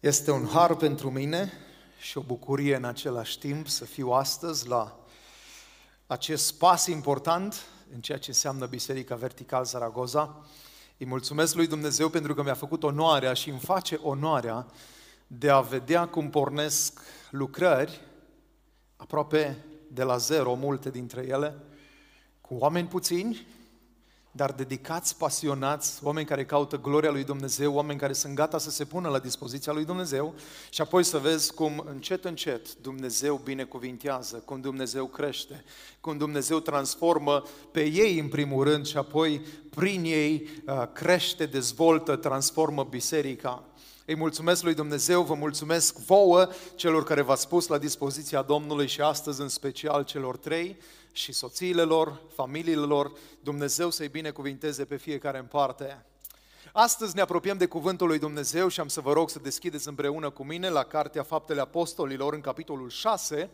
Este un har pentru mine și o bucurie în același timp să fiu astăzi la acest pas important în ceea ce înseamnă Biserica Vertical Zaragoza. Îi mulțumesc lui Dumnezeu pentru că mi-a făcut onoarea și îmi face onoarea de a vedea cum pornesc lucrări aproape de la zero, multe dintre ele, cu oameni puțini, dar dedicați, pasionați, oameni care caută gloria lui Dumnezeu, oameni care sunt gata să se pună la dispoziția lui Dumnezeu și apoi să vezi cum încet, încet Dumnezeu binecuvintează, cum Dumnezeu crește, cum Dumnezeu transformă pe ei în primul rând și apoi prin ei uh, crește, dezvoltă, transformă biserica. Îi mulțumesc lui Dumnezeu, vă mulțumesc vouă, celor care v-ați pus la dispoziția Domnului și astăzi în special celor trei, și soțiile lor, familiile lor, Dumnezeu să-i binecuvinteze pe fiecare în parte. Astăzi ne apropiem de Cuvântul lui Dumnezeu și am să vă rog să deschideți împreună cu mine la Cartea Faptele Apostolilor în capitolul 6,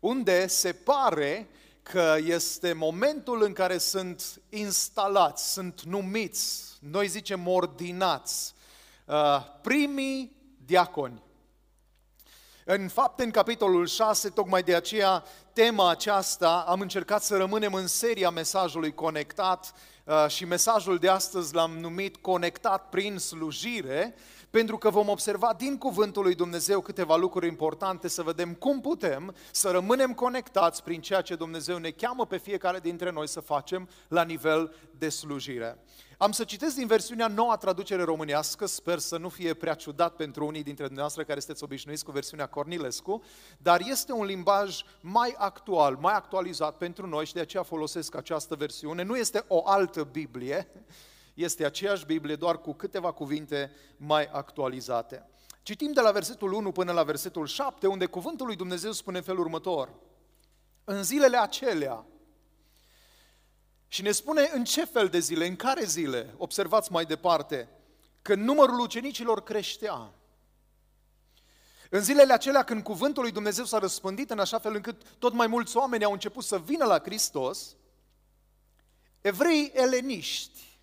unde se pare că este momentul în care sunt instalați, sunt numiți, noi zicem ordinați, uh, primii diaconi. În fapt, în capitolul 6, tocmai de aceea, tema aceasta, am încercat să rămânem în seria mesajului conectat uh, și mesajul de astăzi l-am numit Conectat prin slujire, pentru că vom observa din cuvântul lui Dumnezeu câteva lucruri importante, să vedem cum putem să rămânem conectați prin ceea ce Dumnezeu ne cheamă pe fiecare dintre noi să facem la nivel de slujire. Am să citesc din versiunea noua traducere românească, sper să nu fie prea ciudat pentru unii dintre dumneavoastră care sunteți obișnuiți cu versiunea Cornilescu, dar este un limbaj mai actual, mai actualizat pentru noi și de aceea folosesc această versiune. Nu este o altă Biblie, este aceeași Biblie, doar cu câteva cuvinte mai actualizate. Citim de la versetul 1 până la versetul 7, unde cuvântul lui Dumnezeu spune în felul următor. În zilele acelea, și ne spune în ce fel de zile, în care zile, observați mai departe, că numărul ucenicilor creștea. În zilele acelea când cuvântul lui Dumnezeu s-a răspândit în așa fel încât tot mai mulți oameni au început să vină la Hristos, evrei eleniști,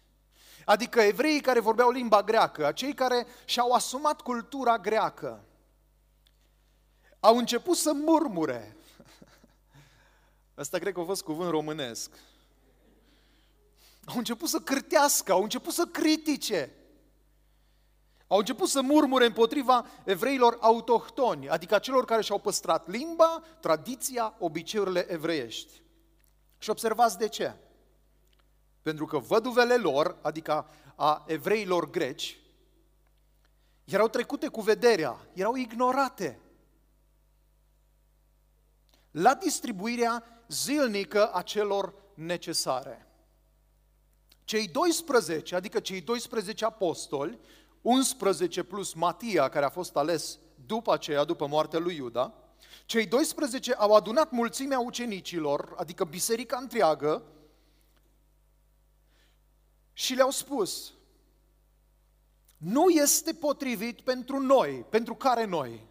adică evreii care vorbeau limba greacă, acei care și-au asumat cultura greacă, au început să murmure. Asta cred că a fost cuvânt românesc. Au început să cârtească, au început să critique. Au început să murmure împotriva evreilor autohtoni, adică celor care și-au păstrat limba, tradiția, obiceiurile evreiești. Și observați de ce. Pentru că văduvele lor, adică a evreilor greci, erau trecute cu vederea, erau ignorate. La distribuirea zilnică a celor necesare. Cei 12, adică cei 12 apostoli, 11 plus Matia, care a fost ales după aceea, după moartea lui Iuda, cei 12 au adunat mulțimea ucenicilor, adică biserica întreagă, și le-au spus, nu este potrivit pentru noi, pentru care noi?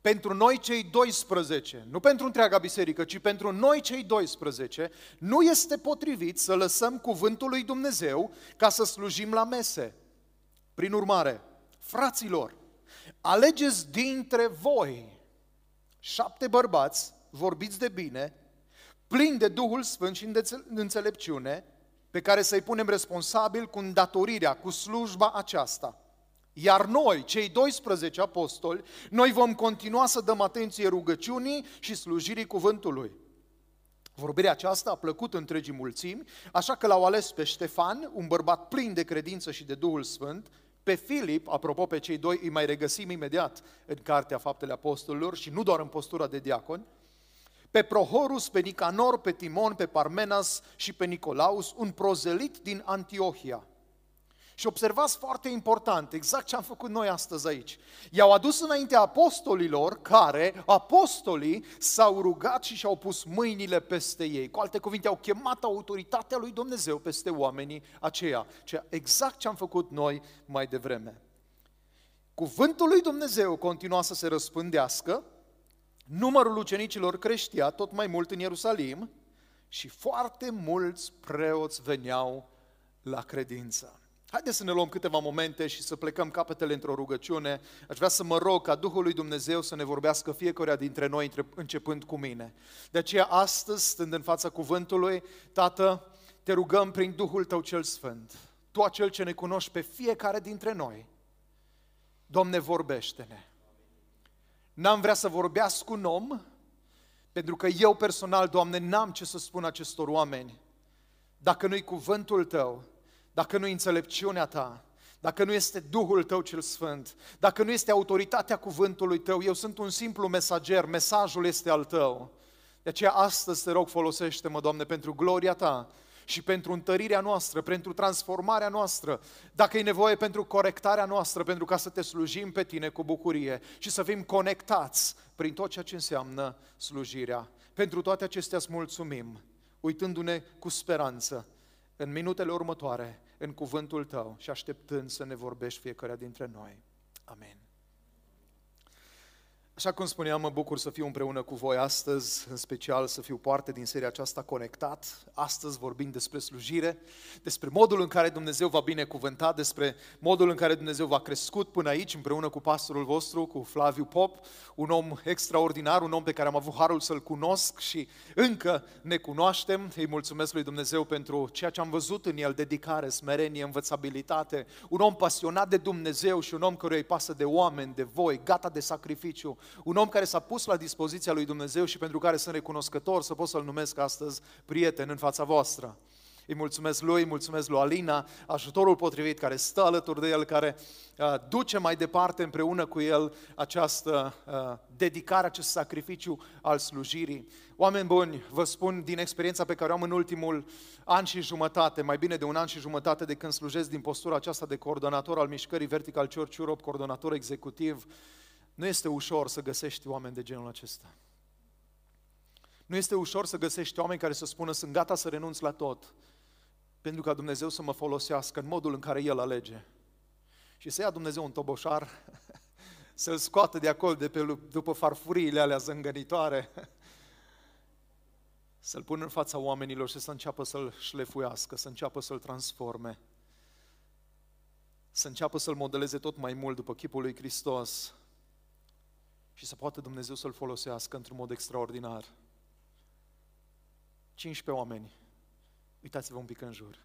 pentru noi cei 12, nu pentru întreaga biserică, ci pentru noi cei 12, nu este potrivit să lăsăm cuvântul lui Dumnezeu ca să slujim la mese. Prin urmare, fraților, alegeți dintre voi șapte bărbați, vorbiți de bine, plini de Duhul Sfânt și de înțelepciune, pe care să-i punem responsabil cu îndatorirea, cu slujba aceasta – iar noi, cei 12 apostoli, noi vom continua să dăm atenție rugăciunii și slujirii cuvântului. Vorbirea aceasta a plăcut întregii mulțimi, așa că l-au ales pe Ștefan, un bărbat plin de credință și de Duhul Sfânt, pe Filip, apropo pe cei doi, îi mai regăsim imediat în Cartea Faptele Apostolilor și nu doar în postura de diacon, pe Prohorus, pe Nicanor, pe Timon, pe Parmenas și pe Nicolaus, un prozelit din Antiohia. Și observați foarte important, exact ce am făcut noi astăzi aici. I-au adus înaintea apostolilor care, apostolii, s-au rugat și și-au pus mâinile peste ei. Cu alte cuvinte, au chemat autoritatea lui Dumnezeu peste oamenii aceia. Exact ce am făcut noi mai devreme. Cuvântul lui Dumnezeu continua să se răspândească, numărul ucenicilor creștea tot mai mult în Ierusalim și foarte mulți preoți veneau la credință. Haideți să ne luăm câteva momente și să plecăm capetele într-o rugăciune. Aș vrea să mă rog ca Duhul lui Dumnezeu să ne vorbească fiecare dintre noi, începând cu mine. De aceea, astăzi, stând în fața cuvântului, Tată, te rugăm prin Duhul Tău cel Sfânt, Tu acel ce ne cunoști pe fiecare dintre noi, Doamne, vorbește-ne. N-am vrea să vorbească un om, pentru că eu personal, Doamne, n-am ce să spun acestor oameni, dacă nu-i cuvântul Tău, dacă nu-i înțelepciunea Ta, dacă nu este Duhul Tău cel Sfânt, dacă nu este autoritatea cuvântului Tău, eu sunt un simplu mesager, mesajul este al Tău. De aceea astăzi te rog, folosește-mă, Doamne, pentru gloria Ta și pentru întărirea noastră, pentru transformarea noastră, dacă e nevoie pentru corectarea noastră, pentru ca să te slujim pe Tine cu bucurie și să fim conectați prin tot ceea ce înseamnă slujirea. Pentru toate acestea îți mulțumim, uitându-ne cu speranță în minutele următoare în cuvântul Tău și așteptând să ne vorbești fiecare dintre noi. Amen. Așa cum spuneam, mă bucur să fiu împreună cu voi astăzi, în special să fiu parte din seria aceasta Conectat. Astăzi vorbim despre slujire, despre modul în care Dumnezeu va binecuvânta, despre modul în care Dumnezeu va crescut până aici, împreună cu pastorul vostru, cu Flaviu Pop, un om extraordinar, un om pe care am avut harul să-l cunosc și încă ne cunoaștem. Îi mulțumesc lui Dumnezeu pentru ceea ce am văzut în el, dedicare, smerenie, învățabilitate, un om pasionat de Dumnezeu și un om căruia îi pasă de oameni, de voi, gata de sacrificiu, un om care s-a pus la dispoziția lui Dumnezeu și pentru care sunt recunoscător să pot să-l numesc astăzi prieten în fața voastră. Îi mulțumesc lui, îi mulțumesc lui Alina, ajutorul potrivit care stă alături de el, care uh, duce mai departe împreună cu el această uh, dedicare, acest sacrificiu al slujirii. Oameni buni, vă spun din experiența pe care o am în ultimul an și jumătate, mai bine de un an și jumătate de când slujesc din postura aceasta de coordonator al mișcării Vertical Church Europe, coordonator executiv, nu este ușor să găsești oameni de genul acesta. Nu este ușor să găsești oameni care să spună sunt gata să renunț la tot pentru ca Dumnezeu să mă folosească în modul în care El alege. Și să ia Dumnezeu un toboșar, să-l scoată de acolo, de pe, după farfuriile alea zângănitoare, să-l pună în fața oamenilor și să înceapă să-l șlefuiască, să înceapă să-l transforme, să înceapă să-l modeleze tot mai mult după chipul lui Hristos, și să poată Dumnezeu să-l folosească într-un mod extraordinar. 15 oameni. Uitați-vă un pic în jur.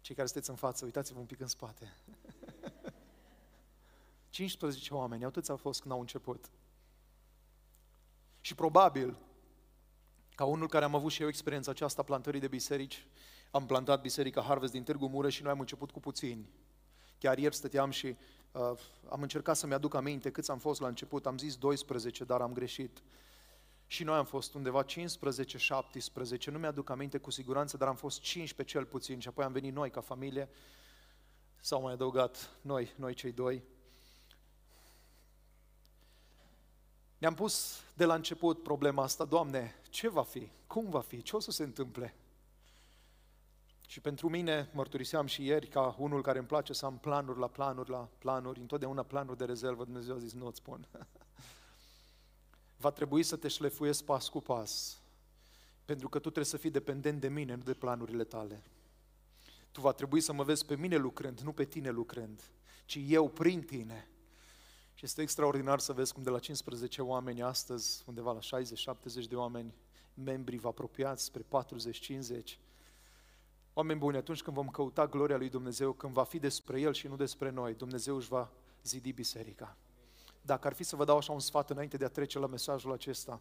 Cei care sunteți în față, uitați-vă un pic în spate. 15 oameni, atâți au fost când au început. Și probabil, ca unul care am avut și eu experiența aceasta plantării de biserici, am plantat biserica Harvest din Târgu Mureș și noi am început cu puțini. Chiar ieri stăteam și Uh, am încercat să-mi aduc aminte câți am fost la început, am zis 12, dar am greșit. Și noi am fost undeva 15, 17, nu mi-aduc aminte cu siguranță, dar am fost 15 cel puțin și apoi am venit noi ca familie, s-au mai adăugat noi, noi cei doi. Ne-am pus de la început problema asta, Doamne, ce va fi? Cum va fi? Ce o să se întâmple? Și pentru mine, mărturiseam și ieri, ca unul care îmi place să am planuri la planuri la planuri, întotdeauna planuri de rezervă, Dumnezeu a zis, nu îți spun. Va trebui să te șlefuiesc pas cu pas, pentru că tu trebuie să fii dependent de mine, nu de planurile tale. Tu va trebui să mă vezi pe mine lucrând, nu pe tine lucrând, ci eu prin tine. Și este extraordinar să vezi cum de la 15 oameni astăzi, undeva la 60-70 de oameni, membri vă apropiați spre 40-50, Oameni buni, atunci când vom căuta gloria lui Dumnezeu, când va fi despre El și nu despre noi, Dumnezeu își va zidi biserica. Dacă ar fi să vă dau așa un sfat înainte de a trece la mesajul acesta,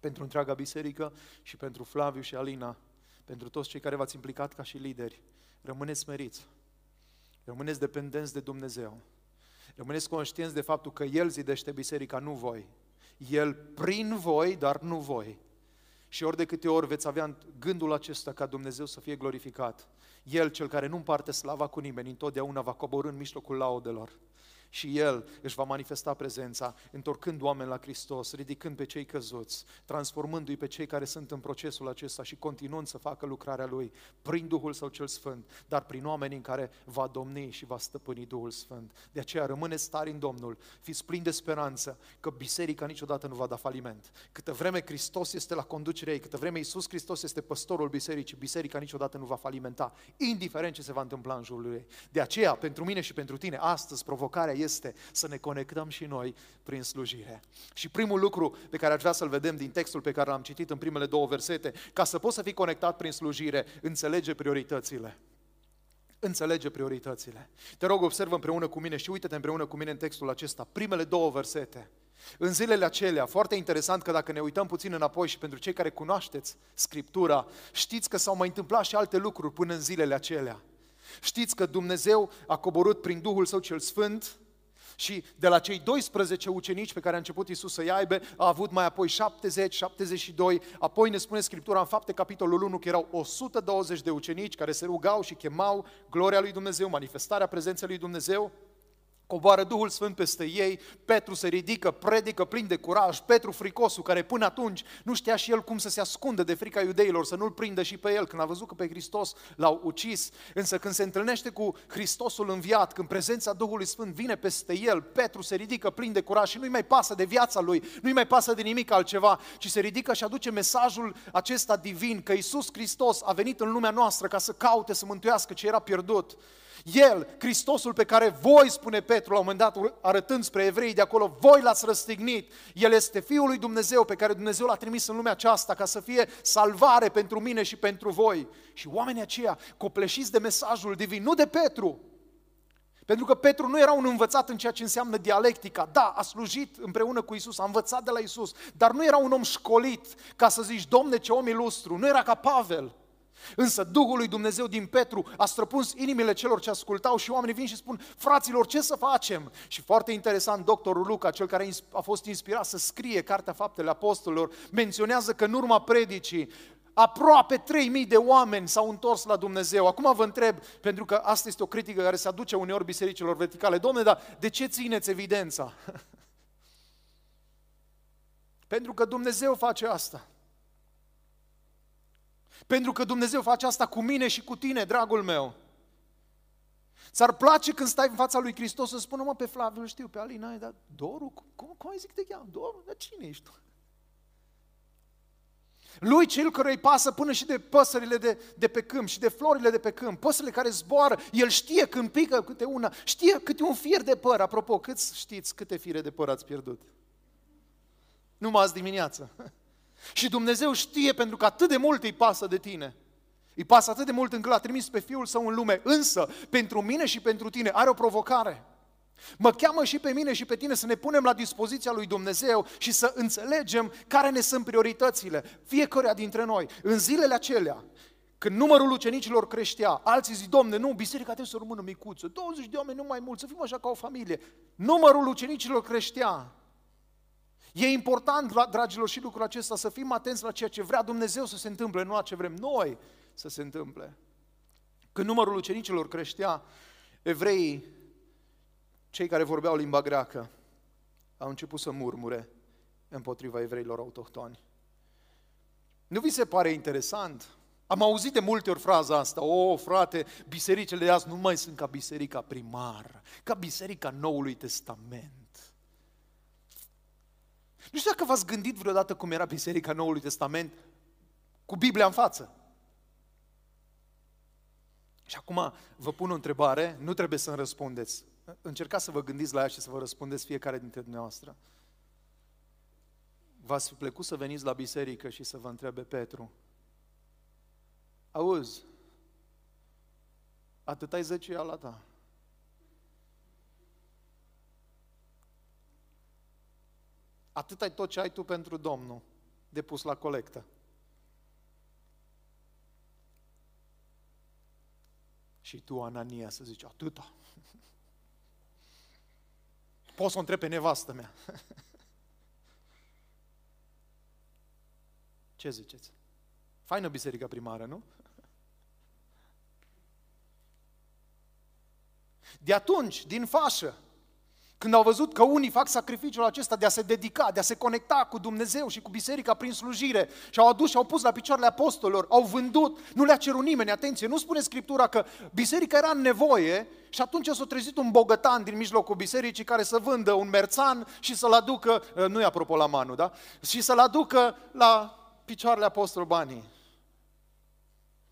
pentru întreaga biserică și pentru Flaviu și Alina, pentru toți cei care v-ați implicat ca și lideri, rămâneți smeriți, rămâneți dependenți de Dumnezeu, rămâneți conștienți de faptul că El zidește biserica, nu voi. El prin voi, dar nu voi. Și ori de câte ori veți avea gândul acesta ca Dumnezeu să fie glorificat, El, cel care nu împarte slava cu nimeni, întotdeauna va coborâ în mijlocul laudelor și El își va manifesta prezența, întorcând oameni la Hristos, ridicând pe cei căzuți, transformându-i pe cei care sunt în procesul acesta și continuând să facă lucrarea Lui prin Duhul Său cel Sfânt, dar prin oamenii în care va domni și va stăpâni Duhul Sfânt. De aceea rămâneți tari în Domnul, fiți plini de speranță că biserica niciodată nu va da faliment. Câtă vreme Hristos este la conducerea ei, câtă vreme Iisus Hristos este păstorul bisericii, biserica niciodată nu va falimenta, indiferent ce se va întâmpla în jurul ei. De aceea, pentru mine și pentru tine, astăzi provocarea este să ne conectăm și noi prin slujire. Și primul lucru pe care aș vrea să-l vedem din textul pe care l-am citit în primele două versete, ca să poți să fii conectat prin slujire, înțelege prioritățile. Înțelege prioritățile. Te rog, observă împreună cu mine și uite-te împreună cu mine în textul acesta, primele două versete. În zilele acelea, foarte interesant că dacă ne uităm puțin înapoi și pentru cei care cunoașteți Scriptura, știți că s-au mai întâmplat și alte lucruri până în zilele acelea. Știți că Dumnezeu a coborât prin Duhul Său cel Sfânt și de la cei 12 ucenici pe care a început Isus să-i aibă, a avut mai apoi 70, 72, apoi ne spune Scriptura în fapte, capitolul 1, că erau 120 de ucenici care se rugau și chemau gloria lui Dumnezeu, manifestarea prezenței lui Dumnezeu. Coboară Duhul Sfânt peste ei, Petru se ridică, predică plin de curaj, Petru fricosul, care până atunci nu știa și el cum să se ascundă de frica iudeilor, să nu-l prindă și pe el, când a văzut că pe Hristos l-au ucis. Însă când se întâlnește cu Hristosul înviat, când prezența Duhului Sfânt vine peste el, Petru se ridică plin de curaj și nu-i mai pasă de viața lui, nu-i mai pasă de nimic altceva, ci se ridică și aduce mesajul acesta divin, că Isus Hristos a venit în lumea noastră ca să caute, să mântuiască ce era pierdut. El, Hristosul pe care voi, spune Petru la un moment dat, arătând spre evrei de acolo, voi l-ați răstignit. El este Fiul lui Dumnezeu pe care Dumnezeu l-a trimis în lumea aceasta ca să fie salvare pentru mine și pentru voi. Și oamenii aceia, copleșiți de mesajul divin, nu de Petru, pentru că Petru nu era un învățat în ceea ce înseamnă dialectica. Da, a slujit împreună cu Isus, a învățat de la Isus, dar nu era un om școlit ca să zici, Domne, ce om ilustru. Nu era ca Pavel. Însă Duhul lui Dumnezeu din Petru a străpuns inimile celor ce ascultau și oamenii vin și spun, fraților, ce să facem? Și foarte interesant, doctorul Luca, cel care a fost inspirat să scrie Cartea Faptele Apostolilor, menționează că în urma predicii aproape 3000 de oameni s-au întors la Dumnezeu. Acum vă întreb, pentru că asta este o critică care se aduce uneori bisericilor verticale, domne, dar de ce țineți evidența? pentru că Dumnezeu face asta. Pentru că Dumnezeu face asta cu mine și cu tine, dragul meu. Ți-ar place când stai în fața lui Hristos să spună, mă, pe Flaviu îl știu, pe Alina, ai dat Doru? Cum, cum ai zic de cheamă? Doru? Dar cine ești tu? Lui cel care îi pasă până și de păsările de, de pe câmp și de florile de pe câmp, păsările care zboară, el știe când pică câte una, știe câte un fier de păr. Apropo, câți știți câte fire de păr ați pierdut? Numai azi dimineață. Și Dumnezeu știe pentru că atât de mult îi pasă de tine. Îi pasă atât de mult încât l-a trimis pe Fiul Său în lume. Însă, pentru mine și pentru tine are o provocare. Mă cheamă și pe mine și pe tine să ne punem la dispoziția lui Dumnezeu și să înțelegem care ne sunt prioritățile, fiecare dintre noi. În zilele acelea, când numărul ucenicilor creștea, alții zic, Domne, nu, biserica trebuie să rămână micuță, 20 de oameni, nu mai mult, să fim așa ca o familie. Numărul ucenicilor creștea. E important, dragilor, și lucrul acesta, să fim atenți la ceea ce vrea Dumnezeu să se întâmple, nu la ce vrem noi să se întâmple. Când numărul ucenicilor creștea, evreii, cei care vorbeau limba greacă, au început să murmure împotriva evreilor autohtoni. Nu vi se pare interesant? Am auzit de multe ori fraza asta, o, frate, bisericile de azi nu mai sunt ca biserica primară, ca biserica Noului Testament. Nu știu dacă v-ați gândit vreodată cum era Biserica Noului Testament cu Biblia în față. Și acum vă pun o întrebare, nu trebuie să-mi răspundeți. Încercați să vă gândiți la ea și să vă răspundeți fiecare dintre dumneavoastră. V-ați fi plăcut să veniți la biserică și să vă întrebe Petru, auzi, atât ai zeciala ta, Atât ai tot ce ai tu pentru Domnul depus la colectă. Și tu, Anania, să zici, atâta. Poți să o întreb pe nevastă mea. Ce ziceți? Faină biserica primară, nu? De atunci, din fașă, Când au văzut că unii fac sacrificiul acesta de a se dedica, de a se conecta cu Dumnezeu și cu biserica prin slujire și au adus și au pus la picioarele apostolilor, au vândut, nu le-a cerut nimeni, atenție, nu spune Scriptura că biserica era în nevoie și atunci s-a trezit un bogătan din mijlocul bisericii care să vândă un merțan și să-l aducă, ă, nu e apropo la Manu, da? Și să-l aducă la picioarele apostolului banii.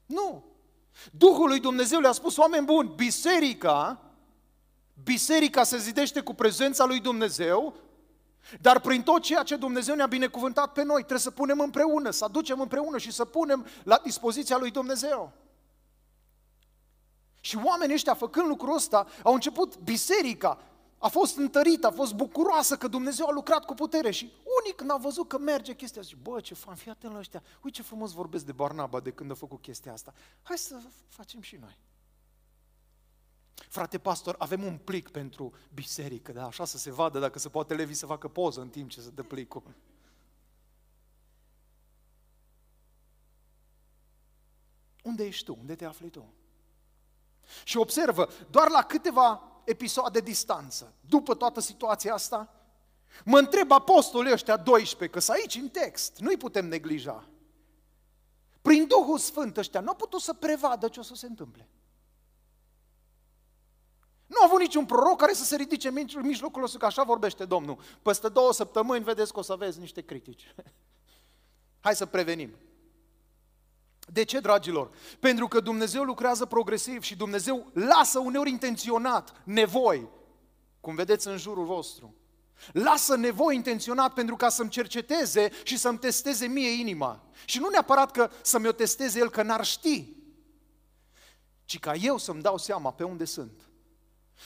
Nu. Duhul lui Dumnezeu le-a spus, oameni buni, biserica Biserica se zidește cu prezența lui Dumnezeu, dar prin tot ceea ce Dumnezeu ne-a binecuvântat pe noi, trebuie să punem împreună, să aducem împreună și să punem la dispoziția lui Dumnezeu. Și oamenii ăștia, făcând lucrul ăsta, au început biserica, a fost întărită, a fost bucuroasă că Dumnezeu a lucrat cu putere și unii când au văzut că merge chestia, zic, bă, ce fan, fii atent la ăștia, uite ce frumos vorbesc de Barnaba de când a făcut chestia asta, hai să facem și noi. Frate pastor, avem un plic pentru biserică, da? așa să se vadă dacă se poate Levi să facă poză în timp ce se dă plicul. Unde ești tu? Unde te afli tu? Și observă, doar la câteva episoade distanță, după toată situația asta, mă întreb apostolii ăștia 12, că aici în text, nu-i putem neglija. Prin Duhul Sfânt ăștia nu au putut să prevadă ce o să se întâmple. Nu a avut niciun proroc care să se ridice în mijlocul ăsta, că așa vorbește Domnul. Peste două săptămâni vedeți că o să aveți niște critici. Hai să prevenim. De ce, dragilor? Pentru că Dumnezeu lucrează progresiv și Dumnezeu lasă uneori intenționat nevoi, cum vedeți în jurul vostru. Lasă nevoi intenționat pentru ca să-mi cerceteze și să-mi testeze mie inima. Și nu neapărat că să-mi o testeze el că n-ar ști, ci ca eu să-mi dau seama pe unde sunt.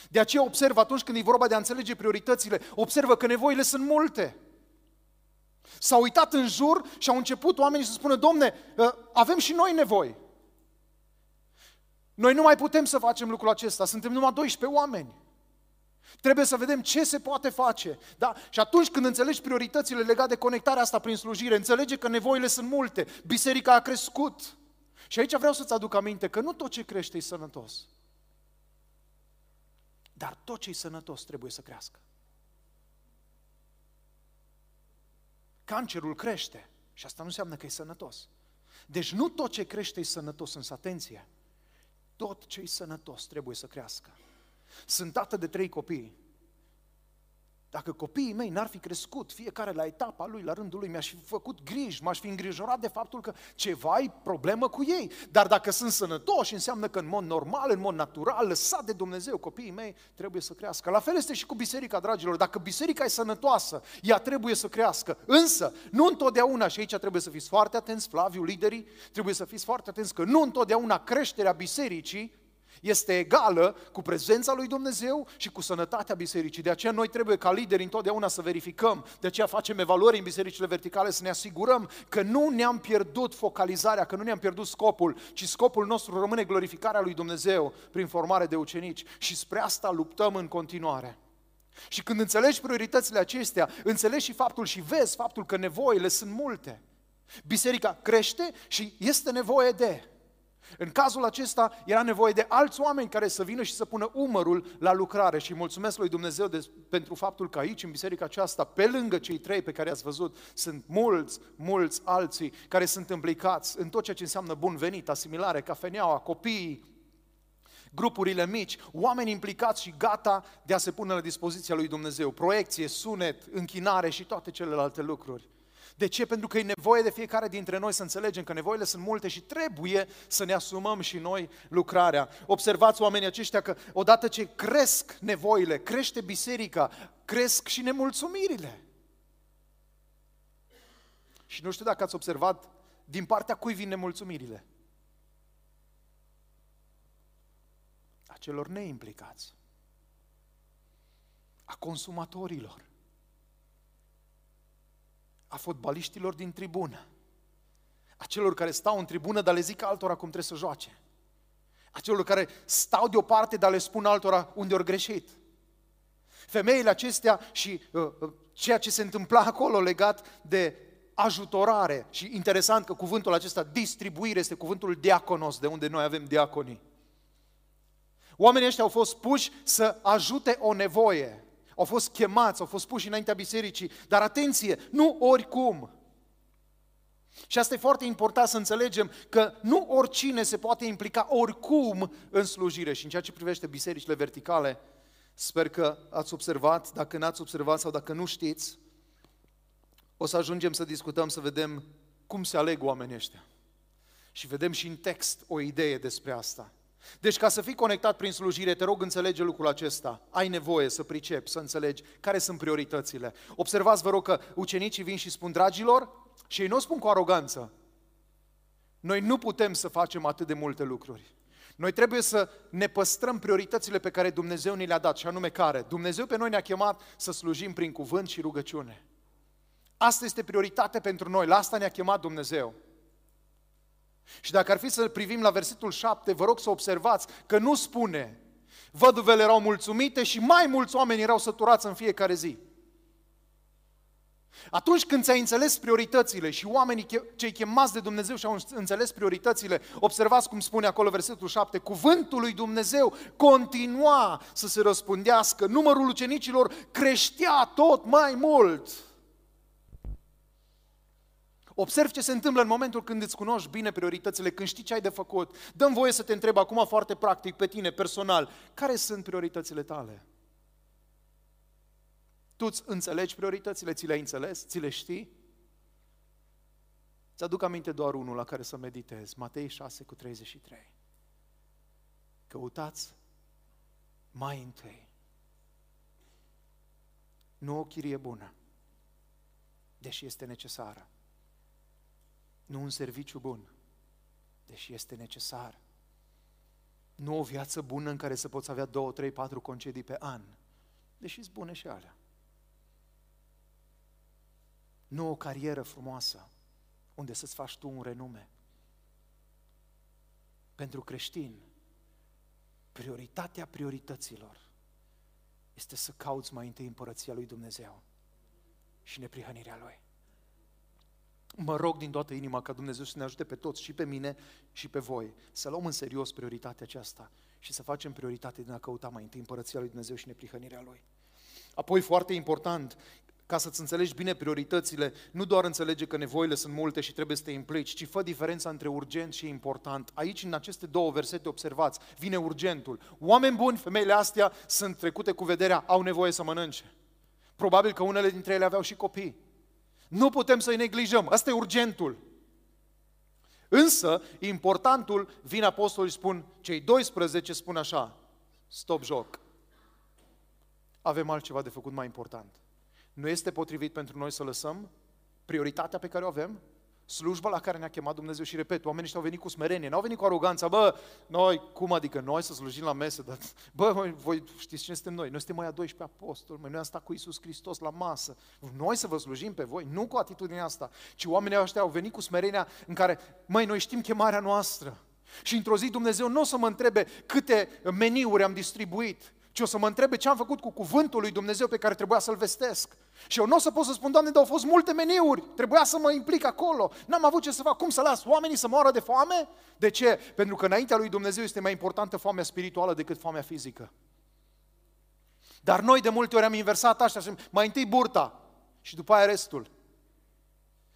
De aceea observă atunci când e vorba de a înțelege prioritățile, observă că nevoile sunt multe. S-au uitat în jur și au început oamenii să spună, domne, ă, avem și noi nevoi. Noi nu mai putem să facem lucrul acesta, suntem numai 12 oameni. Trebuie să vedem ce se poate face. Da? Și atunci când înțelegi prioritățile legate de conectarea asta prin slujire, înțelege că nevoile sunt multe, biserica a crescut. Și aici vreau să-ți aduc aminte că nu tot ce crește e sănătos. Dar tot ce e sănătos trebuie să crească. Cancerul crește și asta nu înseamnă că e sănătos. Deci nu tot ce crește e sănătos, însă atenție, tot ce e sănătos trebuie să crească. Sunt tată de trei copii dacă copiii mei n-ar fi crescut, fiecare la etapa lui, la rândul lui, mi-aș fi făcut griji, m-aș fi îngrijorat de faptul că ceva e problemă cu ei. Dar dacă sunt sănătoși, înseamnă că în mod normal, în mod natural, lăsat de Dumnezeu, copiii mei trebuie să crească. La fel este și cu biserica, dragilor. Dacă biserica e sănătoasă, ea trebuie să crească. Însă, nu întotdeauna, și aici trebuie să fiți foarte atenți, Flaviu, liderii, trebuie să fiți foarte atenți că nu întotdeauna creșterea bisericii este egală cu prezența lui Dumnezeu și cu sănătatea bisericii. De aceea noi trebuie ca lideri întotdeauna să verificăm, de aceea facem evaluări în bisericile verticale, să ne asigurăm că nu ne-am pierdut focalizarea, că nu ne-am pierdut scopul, ci scopul nostru rămâne glorificarea lui Dumnezeu prin formare de ucenici și spre asta luptăm în continuare. Și când înțelegi prioritățile acestea, înțelegi și faptul și vezi faptul că nevoile sunt multe. Biserica crește și este nevoie de. În cazul acesta era nevoie de alți oameni care să vină și să pună umărul la lucrare și mulțumesc lui Dumnezeu de, pentru faptul că aici, în biserica aceasta, pe lângă cei trei pe care ați văzut, sunt mulți, mulți alții care sunt implicați în tot ceea ce înseamnă bun venit, asimilare, cafeneaua, copiii, grupurile mici, oameni implicați și gata de a se pune la dispoziția lui Dumnezeu, proiecție, sunet, închinare și toate celelalte lucruri. De ce? Pentru că e nevoie de fiecare dintre noi să înțelegem că nevoile sunt multe și trebuie să ne asumăm și noi lucrarea. Observați oamenii aceștia că odată ce cresc nevoile, crește biserica, cresc și nemulțumirile. Și nu știu dacă ați observat din partea cui vin nemulțumirile. A celor neimplicați. A consumatorilor a fotbaliștilor din tribună, a celor care stau în tribună, dar le zic altora cum trebuie să joace, a celor care stau deoparte, dar le spun altora unde au greșit. Femeile acestea și uh, uh, ceea ce se întâmpla acolo legat de ajutorare și interesant că cuvântul acesta, distribuire, este cuvântul diaconos, de unde noi avem diaconii. Oamenii ăștia au fost puși să ajute o nevoie. Au fost chemați, au fost puși înaintea bisericii, dar atenție, nu oricum. Și asta e foarte important să înțelegem că nu oricine se poate implica oricum în slujire. Și în ceea ce privește bisericile verticale, sper că ați observat, dacă n-ați observat sau dacă nu știți, o să ajungem să discutăm, să vedem cum se aleg oamenii ăștia. Și vedem și în text o idee despre asta. Deci ca să fii conectat prin slujire, te rog înțelege lucrul acesta. Ai nevoie să pricepi, să înțelegi care sunt prioritățile. Observați, vă rog, că ucenicii vin și spun, dragilor, și ei nu o spun cu aroganță. Noi nu putem să facem atât de multe lucruri. Noi trebuie să ne păstrăm prioritățile pe care Dumnezeu ni le-a dat, și anume care? Dumnezeu pe noi ne-a chemat să slujim prin cuvânt și rugăciune. Asta este prioritate pentru noi, la asta ne-a chemat Dumnezeu. Și dacă ar fi să privim la versetul 7, vă rog să observați că nu spune văduvele erau mulțumite și mai mulți oameni erau săturați în fiecare zi. Atunci când ți-ai înțeles prioritățile și oamenii cei chemați de Dumnezeu și-au înțeles prioritățile, observați cum spune acolo versetul 7, cuvântul lui Dumnezeu continua să se răspundească, numărul ucenicilor creștea tot mai mult. Observ ce se întâmplă în momentul când îți cunoști bine prioritățile, când știi ce ai de făcut. Dăm voie să te întreb acum foarte practic pe tine, personal, care sunt prioritățile tale? Tu îți înțelegi prioritățile, ți le-ai înțeles, ți le știi? Ți-aduc aminte doar unul la care să meditezi, Matei 6 cu 33. Căutați mai întâi. Nu o chirie bună, deși este necesară nu un serviciu bun, deși este necesar. Nu o viață bună în care să poți avea două, trei, patru concedii pe an, deși sunt bune și alea. Nu o carieră frumoasă, unde să-ți faci tu un renume. Pentru creștini, prioritatea priorităților este să cauți mai întâi împărăția lui Dumnezeu și neprihănirea Lui. Mă rog din toată inima ca Dumnezeu să ne ajute pe toți, și pe mine și pe voi, să luăm în serios prioritatea aceasta și să facem prioritate din a căuta mai întâi împărăția lui Dumnezeu și neprihănirea Lui. Apoi, foarte important, ca să-ți înțelegi bine prioritățile, nu doar înțelege că nevoile sunt multe și trebuie să te implici, ci fă diferența între urgent și important. Aici, în aceste două versete, observați, vine urgentul. Oameni buni, femeile astea sunt trecute cu vederea, au nevoie să mănânce. Probabil că unele dintre ele aveau și copii. Nu putem să-i neglijăm. Asta e urgentul. Însă, importantul, vin apostolii spun, cei 12 spun așa, stop joc. Avem altceva de făcut mai important. Nu este potrivit pentru noi să lăsăm prioritatea pe care o avem slujba la care ne-a chemat Dumnezeu și repet, oamenii ăștia au venit cu smerenie, n-au venit cu aroganța, bă, noi, cum adică, noi să slujim la mese, dar, bă, voi, voi știți cine suntem noi? Noi suntem mai a 12 apostoli, noi am stat cu Isus Hristos la masă, noi să vă slujim pe voi, nu cu atitudinea asta, ci oamenii ăștia au venit cu smerenia în care, măi, noi știm chemarea noastră, și într-o zi Dumnezeu nu o să mă întrebe câte meniuri am distribuit, ci o să mă întrebe ce am făcut cu cuvântul lui Dumnezeu pe care trebuia să-l vestesc. Și eu nu o să pot să spun, Doamne, dar au fost multe meniuri, trebuia să mă implic acolo, n-am avut ce să fac, cum să las oamenii să moară de foame? De ce? Pentru că înaintea lui Dumnezeu este mai importantă foamea spirituală decât foamea fizică. Dar noi de multe ori am inversat așa, mai întâi burta și după aia restul.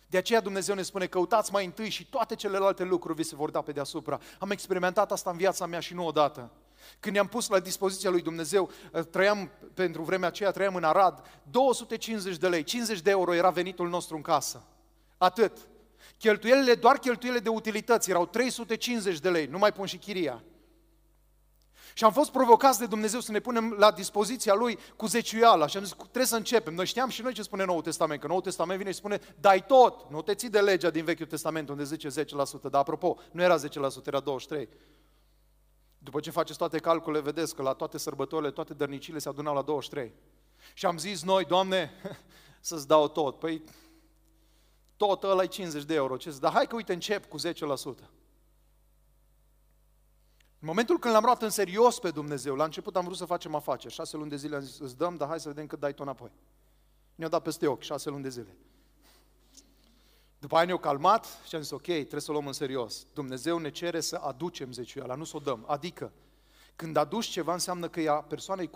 De aceea Dumnezeu ne spune, căutați mai întâi și toate celelalte lucruri vi se vor da pe deasupra. Am experimentat asta în viața mea și nu odată. Când ne-am pus la dispoziția lui Dumnezeu, ă, trăiam, pentru vremea aceea trăiam în Arad, 250 de lei, 50 de euro era venitul nostru în casă. Atât. Cheltuielile, doar cheltuielile de utilități erau 350 de lei, nu mai pun și chiria. Și am fost provocați de Dumnezeu să ne punem la dispoziția Lui cu zeciuiala și am zis, trebuie să începem. Noi știam și noi ce spune Noul Testament, că Noul Testament vine și spune, dai tot, nu te ții de legea din Vechiul Testament unde zice 10%, dar apropo, nu era 10%, era 23%. După ce faceți toate calculele, vedeți că la toate sărbătorile, toate dărnicile se adunau la 23. Și am zis noi, Doamne, să-ți dau tot. Păi, tot ăla e 50 de euro. Ce Dar hai că uite, încep cu 10%. În momentul când l-am luat în serios pe Dumnezeu, la început am vrut să facem afaceri. Șase luni de zile am zis, îți dăm, dar hai să vedem cât dai tu înapoi. Ne-au dat peste ochi, șase luni de zile. După aia ne-au calmat și am zis, ok, trebuie să o luăm în serios. Dumnezeu ne cere să aducem zeciuiala, nu să o dăm. Adică, când aduci ceva, înseamnă că ea, persoana e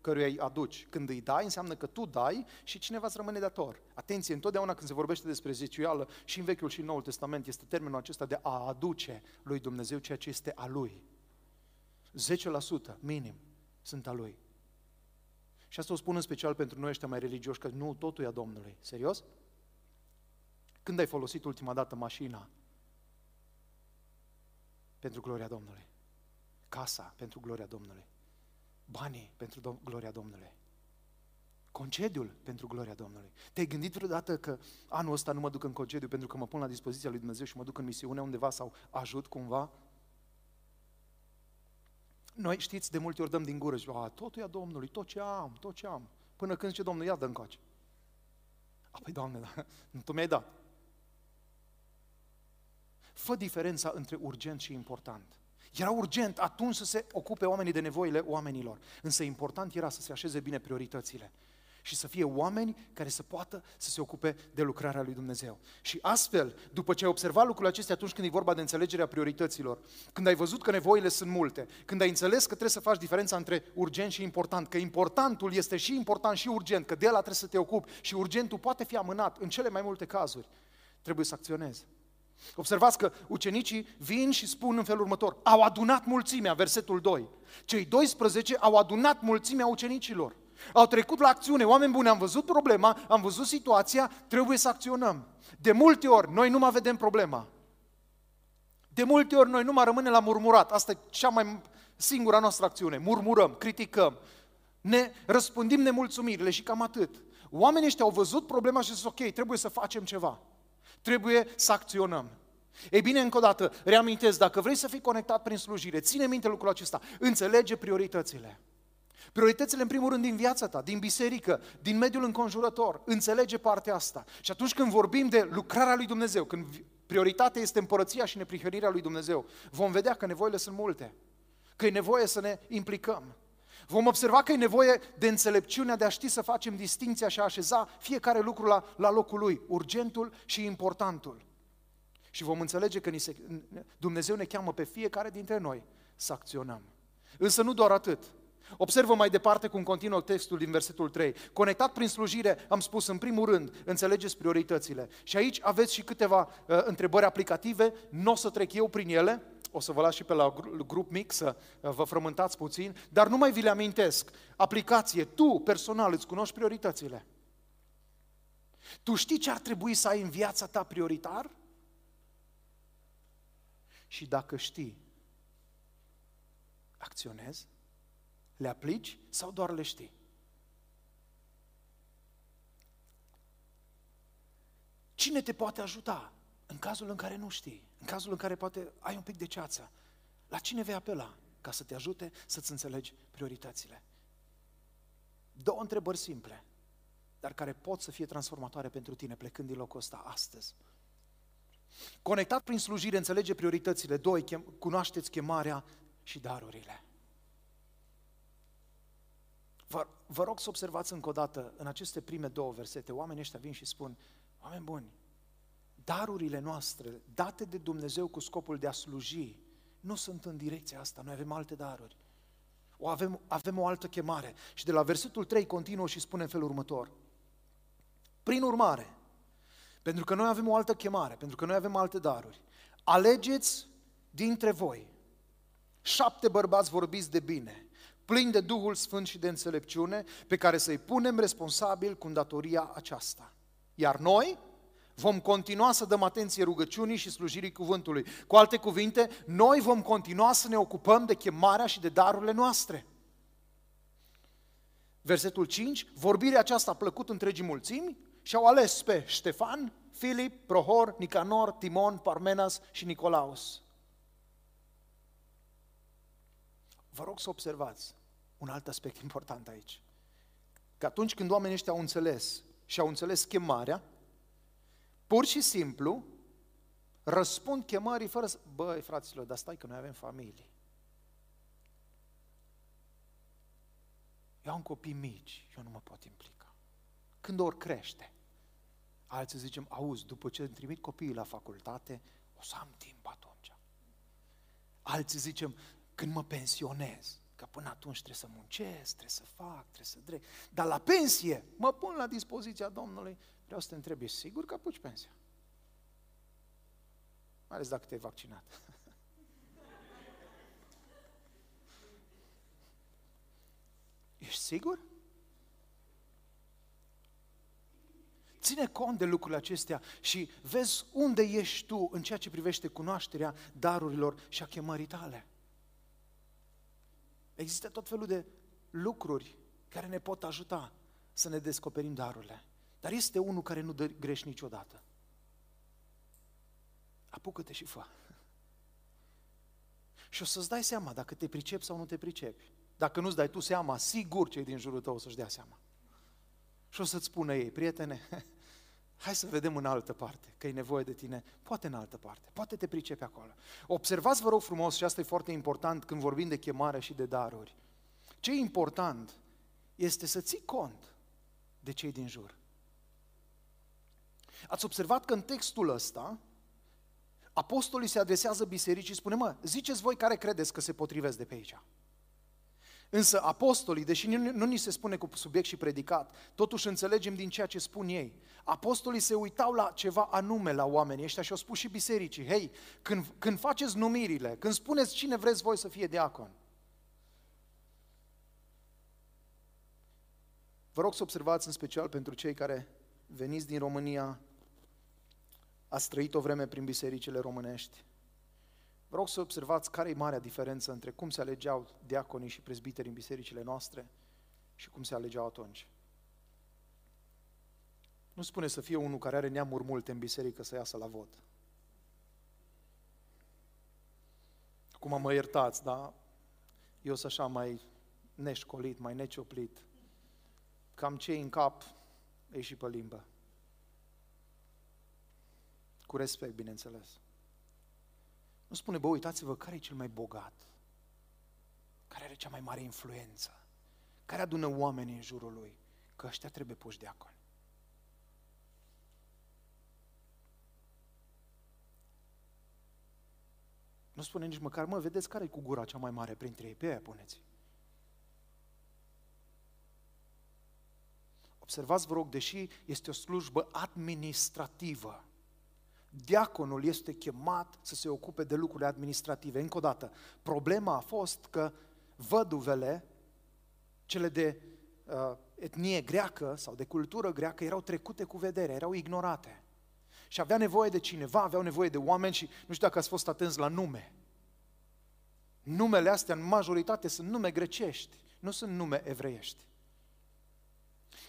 căruia îi aduci. Când îi dai, înseamnă că tu dai și cineva îți rămâne dator. Atenție, întotdeauna când se vorbește despre zeciuială, și în Vechiul și în Noul Testament, este termenul acesta de a aduce lui Dumnezeu ceea ce este a lui. 10% minim sunt a lui. Și asta o spun în special pentru noi ăștia mai religioși, că nu, totul e a Domnului. Serios? Când ai folosit ultima dată mașina pentru gloria Domnului? Casa pentru gloria Domnului? Banii pentru Dom- gloria Domnului? Concediul pentru gloria Domnului. Te-ai gândit vreodată că anul ăsta nu mă duc în concediu pentru că mă pun la dispoziția lui Dumnezeu și mă duc în misiune undeva sau ajut cumva? Noi, știți, de multe ori dăm din gură și a, totul e a Domnului, tot ce am, tot ce am. Până când zice Domnul, ia dă încoace. Apoi, Doamne, da, tu mi-ai dat. Fă diferența între urgent și important. Era urgent atunci să se ocupe oamenii de nevoile oamenilor, însă important era să se așeze bine prioritățile și să fie oameni care să poată să se ocupe de lucrarea lui Dumnezeu. Și astfel, după ce ai observat lucrurile acestea atunci când e vorba de înțelegerea priorităților, când ai văzut că nevoile sunt multe, când ai înțeles că trebuie să faci diferența între urgent și important, că importantul este și important și urgent, că de la trebuie să te ocupi și urgentul poate fi amânat în cele mai multe cazuri, trebuie să acționezi. Observați că ucenicii vin și spun în felul următor, au adunat mulțimea, versetul 2. Cei 12 au adunat mulțimea ucenicilor. Au trecut la acțiune. Oameni buni, am văzut problema, am văzut situația, trebuie să acționăm. De multe ori, noi nu mai vedem problema. De multe ori, noi nu mai rămânem la murmurat. Asta e cea mai singura noastră acțiune. Murmurăm, criticăm, ne răspândim nemulțumirile și cam atât. Oamenii ăștia au văzut problema și zis, ok, trebuie să facem ceva. Trebuie să acționăm. Ei bine, încă o dată, reamintesc, dacă vrei să fii conectat prin slujire, ține minte lucrul acesta, înțelege prioritățile. Prioritățile, în primul rând, din viața ta, din biserică, din mediul înconjurător. Înțelege partea asta. Și atunci când vorbim de lucrarea lui Dumnezeu, când prioritatea este împărăția și neprihănirea lui Dumnezeu, vom vedea că nevoile sunt multe. Că e nevoie să ne implicăm. Vom observa că e nevoie de înțelepciunea de a ști să facem distinția și a așeza fiecare lucru la, la locul lui, urgentul și importantul. Și vom înțelege că ni se, Dumnezeu ne cheamă pe fiecare dintre noi să acționăm. Însă nu doar atât. Observă mai departe cum continuă textul din versetul 3. Conectat prin slujire, am spus în primul rând, înțelegeți prioritățile. Și aici aveți și câteva uh, întrebări aplicative, nu o să trec eu prin ele, o să vă las și pe la grup mic să uh, vă frământați puțin, dar nu mai vi le amintesc. Aplicație, tu personal îți cunoști prioritățile. Tu știi ce ar trebui să ai în viața ta prioritar? Și dacă știi, acționezi? Le aplici sau doar le știi? Cine te poate ajuta în cazul în care nu știi, în cazul în care poate ai un pic de ceață? La cine vei apela ca să te ajute să-ți înțelegi prioritățile? Două întrebări simple, dar care pot să fie transformatoare pentru tine plecând din locul ăsta astăzi. Conectat prin slujire, înțelege prioritățile. Doi, cunoașteți chemarea și darurile. Vă, vă rog să observați încă o dată, în aceste prime două versete, oamenii ăștia vin și spun, oameni buni, darurile noastre, date de Dumnezeu cu scopul de a sluji, nu sunt în direcția asta, noi avem alte daruri. O avem, avem o altă chemare. Și de la versetul 3 continuă și spune în felul următor. Prin urmare, pentru că noi avem o altă chemare, pentru că noi avem alte daruri, alegeți dintre voi șapte bărbați vorbiți de bine, plini de Duhul Sfânt și de înțelepciune, pe care să-i punem responsabil cu datoria aceasta. Iar noi vom continua să dăm atenție rugăciunii și slujirii cuvântului. Cu alte cuvinte, noi vom continua să ne ocupăm de chemarea și de darurile noastre. Versetul 5, vorbirea aceasta a plăcut întregii mulțimi și au ales pe Ștefan, Filip, Prohor, Nicanor, Timon, Parmenas și Nicolaus. Vă rog să observați un alt aspect important aici. Că atunci când oamenii ăștia au înțeles și au înțeles chemarea, pur și simplu răspund chemării fără să... Băi, fraților, dar stai că noi avem familie. Eu am copii mici, eu nu mă pot implica. Când ori crește, alții zicem, auzi, după ce îmi trimit copiii la facultate, o să am timp atunci. Alții zicem, când mă pensionez, că până atunci trebuie să muncesc, trebuie să fac, trebuie să dreg. Dar la pensie mă pun la dispoziția Domnului. Vreau să te întreb, ești sigur că apuci pensia? Mai ales dacă te-ai vaccinat. Ești sigur? Ține cont de lucrurile acestea și vezi unde ești tu în ceea ce privește cunoașterea darurilor și a chemării tale. Există tot felul de lucruri care ne pot ajuta să ne descoperim darurile. Dar este unul care nu dă greș niciodată. Apucă-te și fă. Și o să-ți dai seama dacă te pricepi sau nu te pricepi. Dacă nu-ți dai tu seama, sigur cei din jurul tău o să-și dea seama. Și o să-ți spună ei, prietene, hai să vedem în altă parte, că e nevoie de tine, poate în altă parte, poate te pricepi acolo. Observați, vă rog frumos, și asta e foarte important când vorbim de chemare și de daruri. Ce e important este să ții cont de cei din jur. Ați observat că în textul ăsta, apostolii se adresează bisericii și spune, mă, ziceți voi care credeți că se potrivesc de pe aici. Însă apostolii, deși nu, nu ni se spune cu subiect și predicat, totuși înțelegem din ceea ce spun ei. Apostolii se uitau la ceva anume la oamenii ăștia și au spus și bisericii, hei, când, când faceți numirile, când spuneți cine vreți voi să fie diacon, Vă rog să observați în special pentru cei care veniți din România, ați trăit o vreme prin bisericile românești. Vă rog să observați care e marea diferență între cum se alegeau diaconii și prezbiteri în bisericile noastre și cum se alegeau atunci. Nu spune să fie unul care are neamuri multe în biserică să iasă la vot. Acum mă iertați, dar eu sunt așa mai neșcolit, mai necioplit. Cam ce în cap, e și pe limbă. Cu respect, bineînțeles. Nu spune, bă, uitați-vă, care e cel mai bogat? Care are cea mai mare influență? Care adună oamenii în jurul lui? Că ăștia trebuie puși de acolo. Nu spune nici măcar, mă, vedeți care e cu gura cea mai mare printre ei? Pe aia puneți. Observați, vă rog, deși este o slujbă administrativă, diaconul este chemat să se ocupe de lucrurile administrative. Încă o dată, problema a fost că văduvele, cele de uh, etnie greacă sau de cultură greacă, erau trecute cu vedere, erau ignorate. Și avea nevoie de cineva, aveau nevoie de oameni și nu știu dacă ați fost atenți la nume. Numele astea, în majoritate, sunt nume grecești, nu sunt nume evreiești.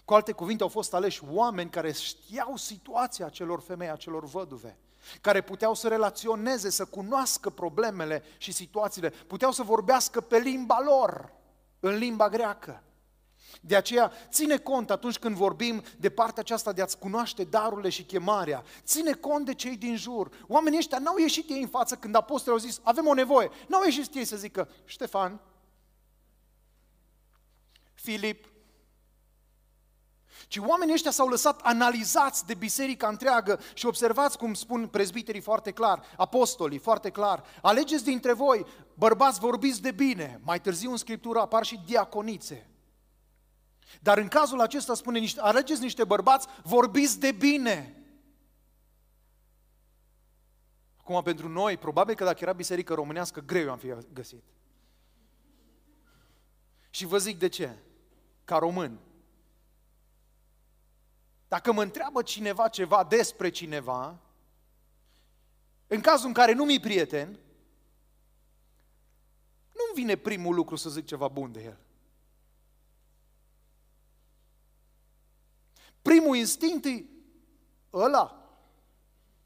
Cu alte cuvinte, au fost aleși oameni care știau situația acelor femei, acelor văduve, care puteau să relaționeze, să cunoască problemele și situațiile, puteau să vorbească pe limba lor, în limba greacă. De aceea, ține cont atunci când vorbim de partea aceasta de a-ți cunoaște darurile și chemarea, ține cont de cei din jur. Oamenii ăștia n-au ieșit ei în față când apostolii au zis, avem o nevoie. N-au ieșit ei să zică, Ștefan, Filip, ci oamenii ăștia s-au lăsat analizați de biserica întreagă și observați cum spun prezbiterii foarte clar, apostolii foarte clar, alegeți dintre voi, bărbați vorbiți de bine, mai târziu în Scriptură apar și diaconițe. Dar în cazul acesta spune, alegeți niște bărbați, vorbiți de bine. Acum, pentru noi, probabil că dacă era biserică românească, greu am fi găsit. Și vă zic de ce. Ca român, dacă mă întreabă cineva ceva despre cineva, în cazul în care nu mi-i prieten, nu-mi vine primul lucru să zic ceva bun de el. Primul instinct e ăla.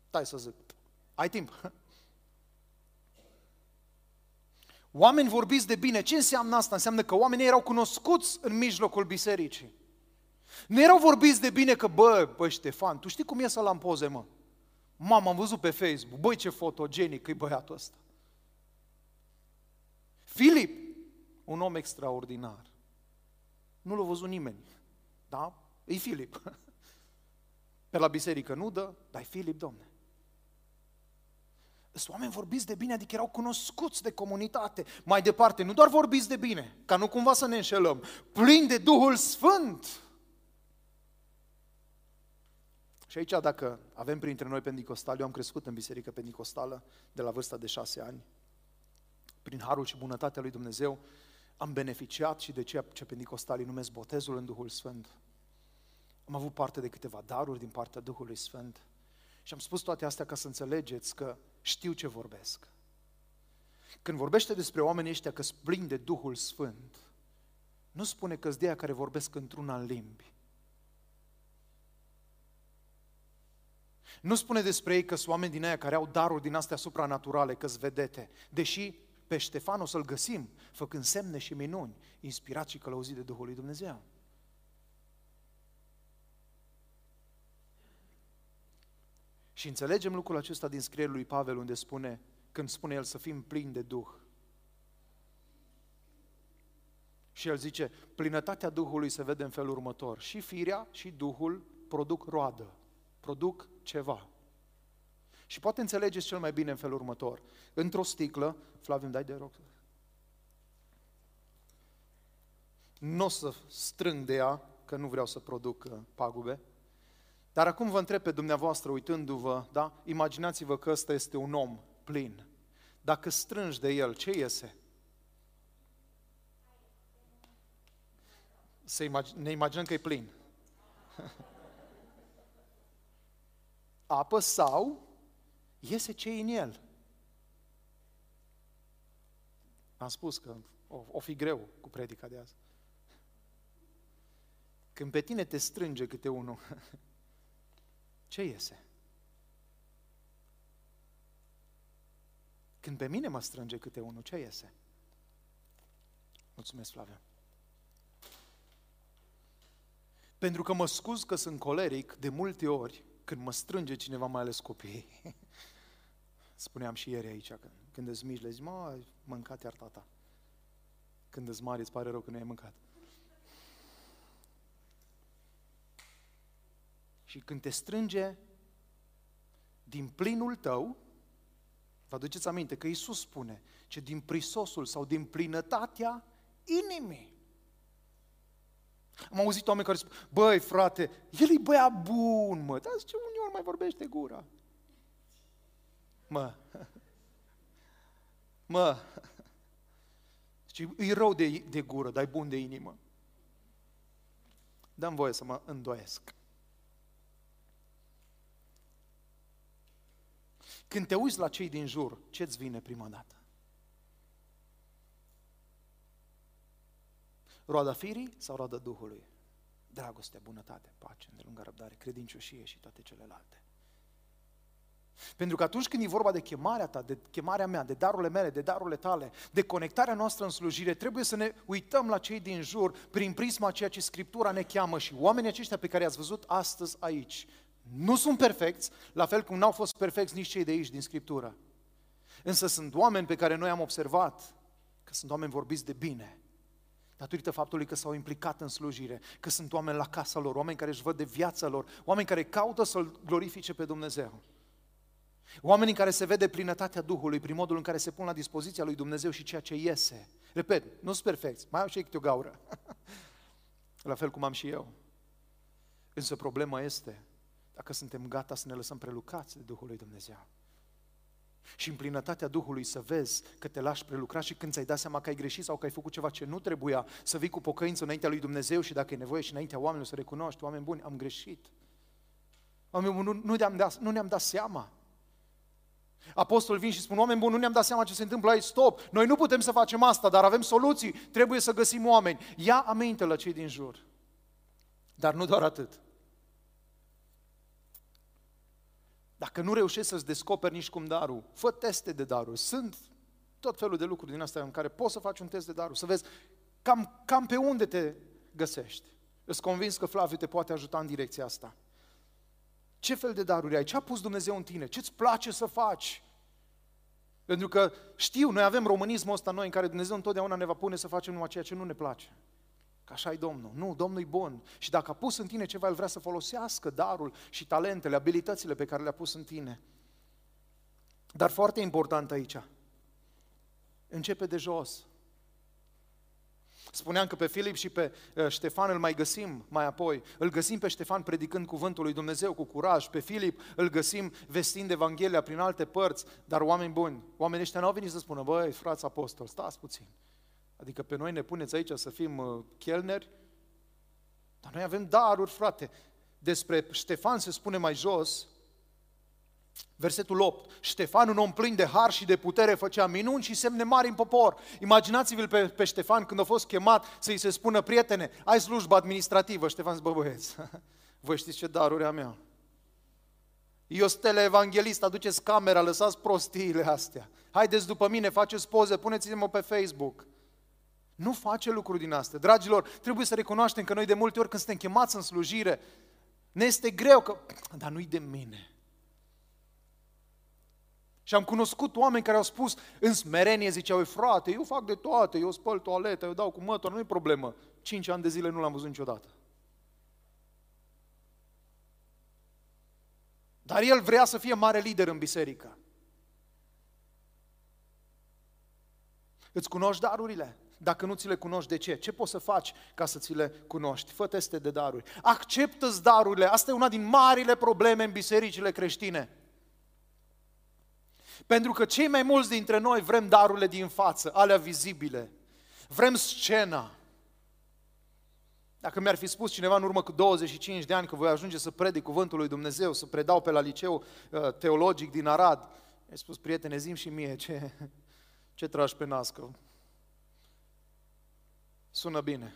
Stai să zic. Ai timp. Oameni vorbiți de bine. Ce înseamnă asta? Înseamnă că oamenii erau cunoscuți în mijlocul bisericii. Nu erau vorbiți de bine că, bă, bă, Ștefan, tu știi cum e să la poze, mă? Mama, am văzut pe Facebook, băi, ce fotogenic e băiatul ăsta. Filip, un om extraordinar. Nu l-a văzut nimeni. Da? E Filip. Pe la biserică nu dă, dar e Filip, domne. Sunt oameni vorbiți de bine, adică erau cunoscuți de comunitate. Mai departe, nu doar vorbiți de bine, ca nu cumva să ne înșelăm, plini de Duhul Sfânt. Și aici, dacă avem printre noi pentecostali, eu am crescut în biserică pentecostală de la vârsta de șase ani, prin harul și bunătatea lui Dumnezeu, am beneficiat și de ceea ce pentecostalii numesc botezul în Duhul Sfânt. Am avut parte de câteva daruri din partea Duhului Sfânt. Și am spus toate astea ca să înțelegeți că știu ce vorbesc. Când vorbește despre oamenii ăștia că plini de Duhul Sfânt, nu spune că de care vorbesc într-una în limbi. Nu spune despre ei că sunt oameni din aia care au daruri din astea supranaturale, că vedete, deși pe Ștefan o să-l găsim, făcând semne și minuni, inspirat și călăuzit de Duhul lui Dumnezeu. Și înțelegem lucrul acesta din scrierea lui Pavel, unde spune, când spune el să fim plini de Duh. Și el zice, plinătatea Duhului se vede în felul următor. Și firea și Duhul produc roadă, produc ceva. Și poate înțelegeți cel mai bine în felul următor. Într-o sticlă, Flaviu, dai de rog. Nu o să strâng de ea, că nu vreau să produc uh, pagube. Dar acum vă întreb pe dumneavoastră, uitându-vă, da? Imaginați-vă că ăsta este un om plin. Dacă strângi de el, ce iese? Să imag- ne imaginăm că e plin. Apă sau iese ce e în el. Am spus că o, o fi greu cu predica de azi. Când pe tine te strânge câte unul, ce iese? Când pe mine mă strânge câte unul, ce iese? Mulțumesc, Flavia. Pentru că mă scuz că sunt coleric, de multe ori, când mă strânge cineva, mai ales copiii, spuneam și ieri aici, când, când îți mici, le zic, mă, ai mâncat iar tata. Când îți mari, îți pare rău că nu ai mâncat. Și când te strânge din plinul tău, vă aduceți aminte că Iisus spune ce din prisosul sau din plinătatea inimii. Am auzit oameni care spun, băi frate, el e băiat bun, mă, dar ce uneori mai vorbește gura. Mă, mă, și e rău de, de gură, dar e bun de inimă. Dăm voie să mă îndoiesc. Când te uiți la cei din jur, ce-ți vine prima dată? Roada firii sau roada Duhului? Dragoste, bunătate, pace, îndelungă răbdare, credincioșie și toate celelalte. Pentru că atunci când e vorba de chemarea ta, de chemarea mea, de darurile mele, de darurile tale, de conectarea noastră în slujire, trebuie să ne uităm la cei din jur prin prisma ceea ce Scriptura ne cheamă și oamenii aceștia pe care i-ați văzut astăzi aici nu sunt perfecți, la fel cum n-au fost perfecți nici cei de aici din Scriptură. Însă sunt oameni pe care noi am observat că sunt oameni vorbiți de bine, datorită faptului că s-au implicat în slujire, că sunt oameni la casa lor, oameni care își văd de viața lor, oameni care caută să-L glorifice pe Dumnezeu. Oameni în care se vede plinătatea Duhului prin modul în care se pun la dispoziția lui Dumnezeu și ceea ce iese. Repet, nu sunt perfecți, mai au și ei câte o gaură. la fel cum am și eu. Însă problema este dacă suntem gata să ne lăsăm prelucrați de Duhul lui Dumnezeu. Și în plinătatea Duhului să vezi că te lași prelucra și când ți-ai dat seama că ai greșit sau că ai făcut ceva ce nu trebuia, să vii cu pocăință înaintea lui Dumnezeu și dacă e nevoie și înaintea oamenilor să recunoști, oameni buni, am greșit. Oameni buni, nu, nu, ne-am dat, nu ne-am dat seama. Apostol vin și spun, oameni buni, nu ne-am dat seama ce se întâmplă aici, stop, noi nu putem să facem asta, dar avem soluții, trebuie să găsim oameni. Ia aminte la cei din jur. Dar nu doar atât. Dacă nu reușești să-ți descoperi nici cum darul, fă teste de daruri. Sunt tot felul de lucruri din astea în care poți să faci un test de daruri, să vezi cam, cam pe unde te găsești. Îți convins că Flaviu te poate ajuta în direcția asta. Ce fel de daruri ai? Ce a pus Dumnezeu în tine? Ce-ți place să faci? Pentru că știu, noi avem românismul ăsta noi în care Dumnezeu întotdeauna ne va pune să facem numai ceea ce nu ne place. Că așa e Domnul. Nu, Domnul e bun. Și dacă a pus în tine ceva, El vrea să folosească darul și talentele, abilitățile pe care le-a pus în tine. Dar foarte important aici, începe de jos. Spuneam că pe Filip și pe uh, Ștefan îl mai găsim mai apoi. Îl găsim pe Ștefan predicând cuvântul lui Dumnezeu cu curaj, pe Filip îl găsim vestind Evanghelia prin alte părți, dar oameni buni, oamenii ăștia n-au venit să spună, băi, frați apostol, stați puțin. Adică pe noi ne puneți aici să fim uh, chelneri, dar noi avem daruri, frate. Despre Ștefan se spune mai jos, Versetul 8. Ștefan, un om plin de har și de putere, făcea minuni și semne mari în popor. Imaginați-vă pe, pe Ștefan când a fost chemat să-i se spună, prietene, ai slujbă administrativă. Ștefan zice, bă băieți, voi știți ce daruri am eu. Eu sunt teleevanghelist, aduceți camera, lăsați prostiile astea. Haideți după mine, faceți poze, puneți-mă pe Facebook. Nu face lucruri din astea. Dragilor, trebuie să recunoaștem că noi de multe ori când suntem chemați în slujire, ne este greu că, dar nu-i de mine. Și am cunoscut oameni care au spus în smerenie, ziceau, frate, eu fac de toate, eu spăl toaleta, eu dau cu mător, nu-i problemă. Cinci ani de zile nu l-am văzut niciodată. Dar el vrea să fie mare lider în biserică. Îți cunoști darurile? Dacă nu ți le cunoști, de ce? Ce poți să faci ca să ți le cunoști? Fă teste de daruri. Acceptă-ți darurile. Asta e una din marile probleme în bisericile creștine. Pentru că cei mai mulți dintre noi vrem darurile din față, alea vizibile. Vrem scena. Dacă mi-ar fi spus cineva în urmă cu 25 de ani că voi ajunge să predic cuvântul lui Dumnezeu, să predau pe la liceu uh, teologic din Arad, ai spus, prietene, zim și mie ce, ce tragi pe nască. Sună bine,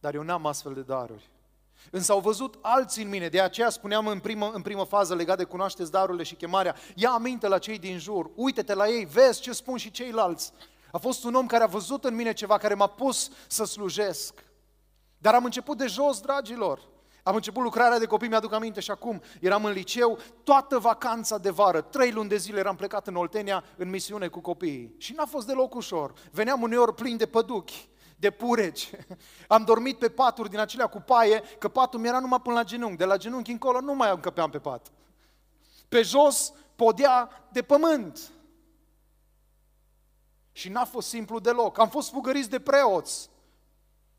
dar eu n-am astfel de daruri. Însă au văzut alții în mine, de aceea spuneam în primă, în primă fază legat de cunoașteți darurile și chemarea, ia aminte la cei din jur, uite-te la ei, vezi ce spun și ceilalți. A fost un om care a văzut în mine ceva, care m-a pus să slujesc. Dar am început de jos, dragilor. Am început lucrarea de copii, mi-aduc aminte și acum eram în liceu, toată vacanța de vară, trei luni de zile eram plecat în Oltenia în misiune cu copiii. Și n-a fost deloc ușor. Veneam uneori plin de păduchi, de pureci. Am dormit pe paturi din acelea cu paie, că patul mi era numai până la genunchi. De la genunchi încolo nu mai încăpeam pe pat. Pe jos podea de pământ. Și n-a fost simplu deloc. Am fost fugăriți de preoți.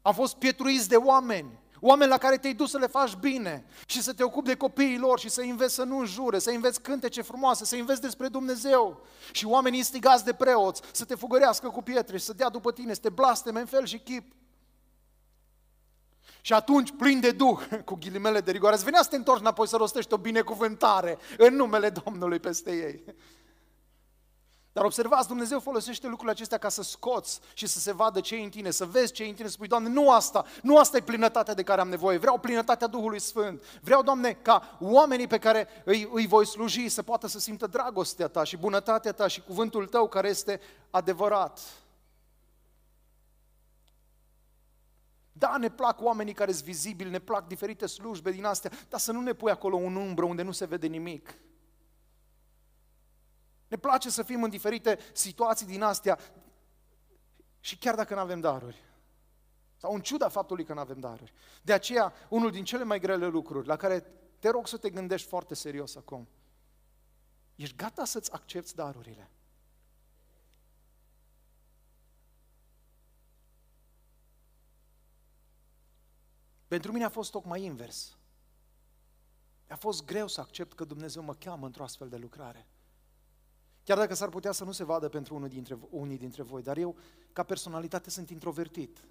Am fost pietruiți de oameni. Oameni la care te-ai dus să le faci bine și să te ocupi de copiii lor și să înveți să nu înjure, să înveți cântece frumoase, să înveți despre Dumnezeu. Și oamenii instigați de preoți să te fugărească cu pietre și să dea după tine, să te blasteme în fel și chip. Și atunci, plin de duh, cu ghilimele de rigoare, îți venea să te întorci înapoi să rostești o binecuvântare în numele Domnului peste ei. Dar observați, Dumnezeu folosește lucrurile acestea ca să scoți și să se vadă ce e în tine, să vezi ce e în tine, să spui, Doamne, nu asta, nu asta e plinătatea de care am nevoie, vreau plinătatea Duhului Sfânt. Vreau, Doamne, ca oamenii pe care îi, îi voi sluji să poată să simtă dragostea Ta și bunătatea Ta și cuvântul Tău care este adevărat. Da, ne plac oamenii care sunt vizibili, ne plac diferite slujbe din astea, dar să nu ne pui acolo un umbră unde nu se vede nimic. Ne place să fim în diferite situații din astea și chiar dacă nu avem daruri. Sau în ciuda faptului că nu avem daruri. De aceea, unul din cele mai grele lucruri la care te rog să te gândești foarte serios acum. Ești gata să-ți accepti darurile? Pentru mine a fost tocmai invers. A fost greu să accept că Dumnezeu mă cheamă într-o astfel de lucrare. Chiar dacă s-ar putea să nu se vadă pentru unul dintre, unii dintre voi, dar eu, ca personalitate, sunt introvertit.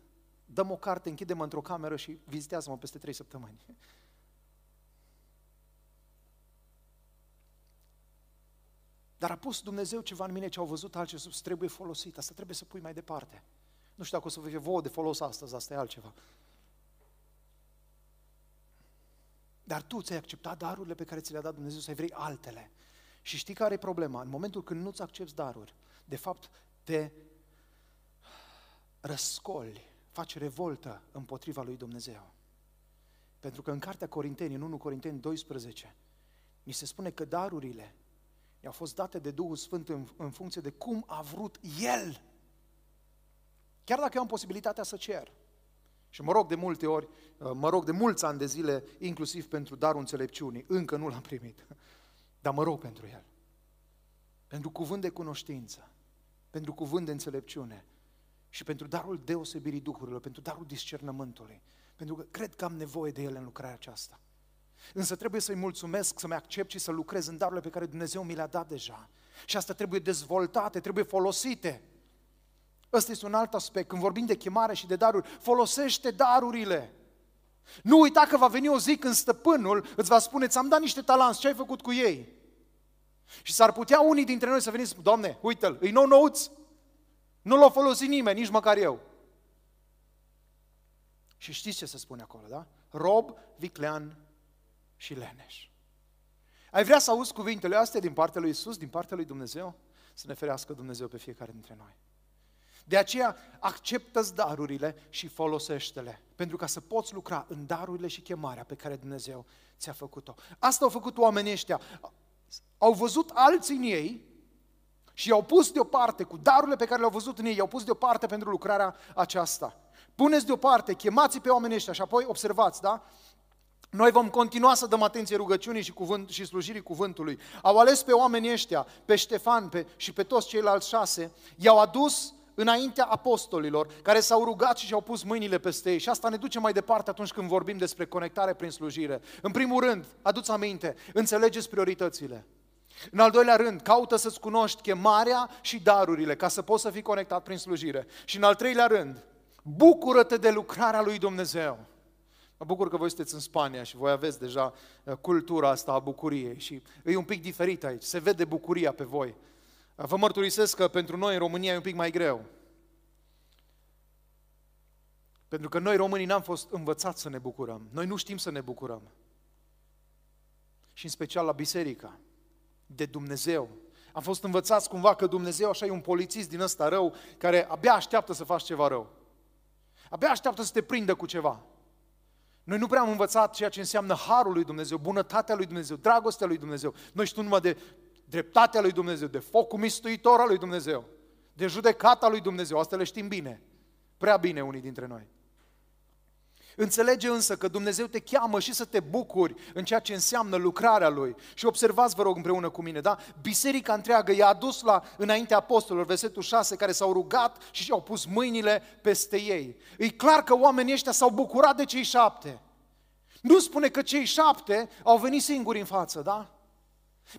Dăm o carte, închidem într-o cameră și vizitează-mă peste trei săptămâni. Dar a pus Dumnezeu ceva în mine ce au văzut alții sus, trebuie folosit, asta trebuie să pui mai departe. Nu știu dacă o să vă fie vouă de folos astăzi, asta e altceva. Dar tu ți-ai acceptat darurile pe care ți le-a dat Dumnezeu, să vrei altele. Și știi care e problema? În momentul când nu-ți accepti daruri, de fapt te răscoli, faci revoltă împotriva lui Dumnezeu. Pentru că în Cartea Corinteni, în 1 Corinteni 12, mi se spune că darurile i-au fost date de Duhul Sfânt în, în funcție de cum a vrut El. Chiar dacă eu am posibilitatea să cer. Și mă rog de multe ori, mă rog de mulți ani de zile, inclusiv pentru darul înțelepciunii, încă nu l-am primit dar mă rog pentru el. pentru cuvânt de cunoștință, pentru cuvânt de înțelepciune și pentru darul deosebirii Duhurilor, pentru darul discernământului, pentru că cred că am nevoie de ele în lucrarea aceasta. Însă trebuie să-i mulțumesc, să-mi accept și să lucrez în darurile pe care Dumnezeu mi le-a dat deja. Și asta trebuie dezvoltate, trebuie folosite. Ăsta este un alt aspect. Când vorbim de chemare și de daruri, folosește darurile. Nu uita că va veni o zi când stăpânul îți va spune, ți-am dat niște talanți, ce ai făcut cu ei? Și s-ar putea unii dintre noi să veniți, Doamne, uite-l, îi nou nouț, nu l-a folosit nimeni, nici măcar eu. Și știți ce se spune acolo, da? Rob, viclean și leneș. Ai vrea să auzi cuvintele astea din partea lui Isus, din partea lui Dumnezeu? Să ne ferească Dumnezeu pe fiecare dintre noi. De aceea acceptă darurile și folosește-le, pentru ca să poți lucra în darurile și chemarea pe care Dumnezeu ți-a făcut-o. Asta au făcut oamenii ăștia. Au văzut alții în ei și i-au pus deoparte, cu darurile pe care le-au văzut în ei, i-au pus deoparte pentru lucrarea aceasta. Puneți deoparte, chemați pe oamenii ăștia și apoi observați, da? Noi vom continua să dăm atenție rugăciunii și, cuvânt, și slujirii cuvântului. Au ales pe oamenii ăștia, pe Ștefan pe, și pe toți ceilalți șase, i-au adus înaintea apostolilor, care s-au rugat și și-au pus mâinile peste ei. Și asta ne duce mai departe atunci când vorbim despre conectare prin slujire. În primul rând, aduți aminte, înțelegeți prioritățile. În al doilea rând, caută să-ți cunoști chemarea și darurile ca să poți să fii conectat prin slujire. Și în al treilea rând, bucură-te de lucrarea lui Dumnezeu. Mă bucur că voi sunteți în Spania și voi aveți deja uh, cultura asta a bucuriei și e un pic diferit aici, se vede bucuria pe voi. Vă mărturisesc că pentru noi în România e un pic mai greu. Pentru că noi românii n-am fost învățați să ne bucurăm. Noi nu știm să ne bucurăm. Și în special la biserică, de Dumnezeu. Am fost învățați cumva că Dumnezeu așa e un polițist din ăsta rău care abia așteaptă să faci ceva rău. Abia așteaptă să te prindă cu ceva. Noi nu prea am învățat ceea ce înseamnă harul lui Dumnezeu, bunătatea lui Dumnezeu, dragostea lui Dumnezeu. Noi știm numai de dreptatea lui Dumnezeu, de focul mistuitor al lui Dumnezeu, de judecata lui Dumnezeu. Asta le știm bine. Prea bine unii dintre noi. Înțelege însă că Dumnezeu te cheamă și să te bucuri în ceea ce înseamnă lucrarea Lui. Și observați, vă rog, împreună cu mine, da? Biserica întreagă i-a adus la înaintea apostolilor, versetul 6, care s-au rugat și și-au pus mâinile peste ei. E clar că oamenii ăștia s-au bucurat de cei șapte. Nu spune că cei șapte au venit singuri în față, da?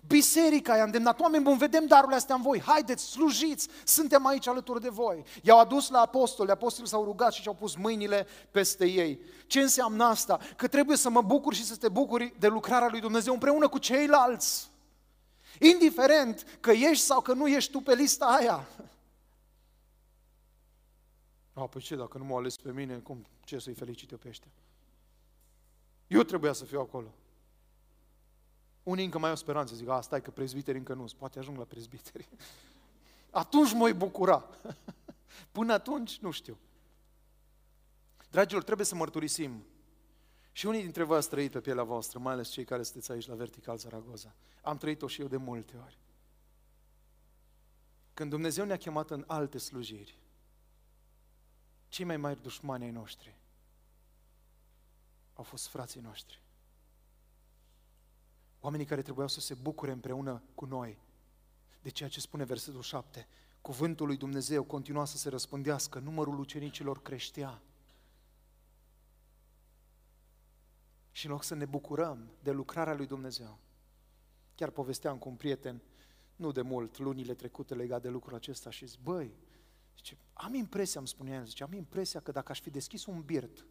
Biserica i-a îndemnat, oameni buni, vedem darurile astea în voi, haideți, slujiți, suntem aici alături de voi. I-au adus la apostoli, apostolii s-au rugat și și-au pus mâinile peste ei. Ce înseamnă asta? Că trebuie să mă bucur și să te bucuri de lucrarea lui Dumnezeu împreună cu ceilalți. Indiferent că ești sau că nu ești tu pe lista aia. A, păi ce, dacă nu m-au ales pe mine, cum, ce să-i felicit eu pe ăștia? Eu trebuia să fiu acolo. Unii încă mai au speranță, zic, a, stai că prezbiteri încă nu, poate ajung la prezbiteri. Atunci mă bucura. Până atunci, nu știu. Dragilor, trebuie să mărturisim. Și unii dintre voi ați trăit pe pielea voastră, mai ales cei care sunteți aici la Vertical Zaragoza. Am trăit-o și eu de multe ori. Când Dumnezeu ne-a chemat în alte slujiri, cei mai mari dușmani ai noștri au fost frații noștri. Oamenii care trebuiau să se bucure împreună cu noi de ceea ce spune versetul 7. Cuvântul lui Dumnezeu continua să se răspândească, numărul ucenicilor creștea. Și în loc să ne bucurăm de lucrarea lui Dumnezeu, chiar povesteam cu un prieten, nu de mult, lunile trecute legat de lucrul acesta și zic, băi, zice, am impresia, îmi spunea el, zice, am impresia că dacă aș fi deschis un birt,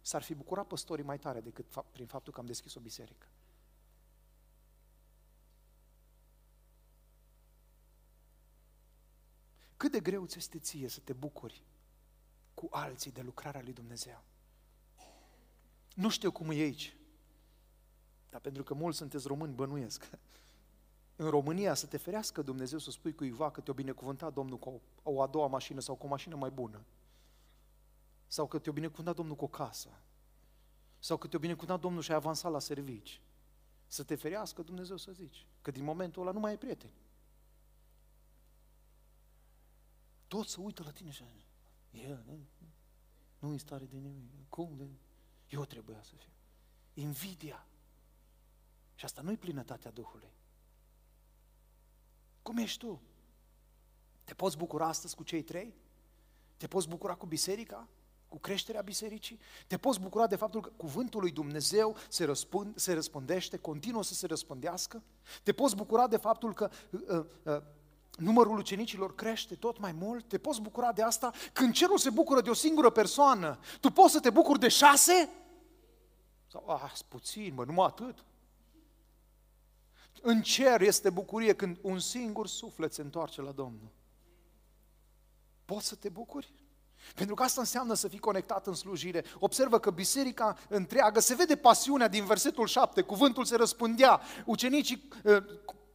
s-ar fi bucurat păstorii mai tare decât prin faptul că am deschis o biserică. Cât de greu ți este ție să te bucuri cu alții de lucrarea lui Dumnezeu? Nu știu cum e aici, dar pentru că mulți sunteți români, bănuiesc. În România să te ferească Dumnezeu să spui cuiva că te-o binecuvântat Domnul cu o, o a doua mașină sau cu o mașină mai bună. Sau că te-o binecuvântat Domnul cu o casă. Sau că te-o binecuvântat Domnul și ai avansat la servici. Să te ferească Dumnezeu să zici. Că din momentul ăla nu mai ai prieteni. Tot să uită la tine și el nu, nu în stare de nimic. Cum? De... Eu trebuia să fiu. Invidia. Și asta nu e plinătatea Duhului. Cum ești tu? Te poți bucura astăzi cu cei trei? Te poți bucura cu biserica? Cu creșterea bisericii? Te poți bucura de faptul că cuvântul lui Dumnezeu se, răspund, se răspundește, continuă să se răspândească? Te poți bucura de faptul că uh, uh, numărul ucenicilor crește tot mai mult? Te poți bucura de asta? Când cerul se bucură de o singură persoană, tu poți să te bucuri de șase? Sau, ah, puțin, mă, numai atât. În cer este bucurie când un singur suflet se întoarce la Domnul. Poți să te bucuri? Pentru că asta înseamnă să fii conectat în slujire. Observă că biserica întreagă, se vede pasiunea din versetul 7, cuvântul se răspândea, ucenicii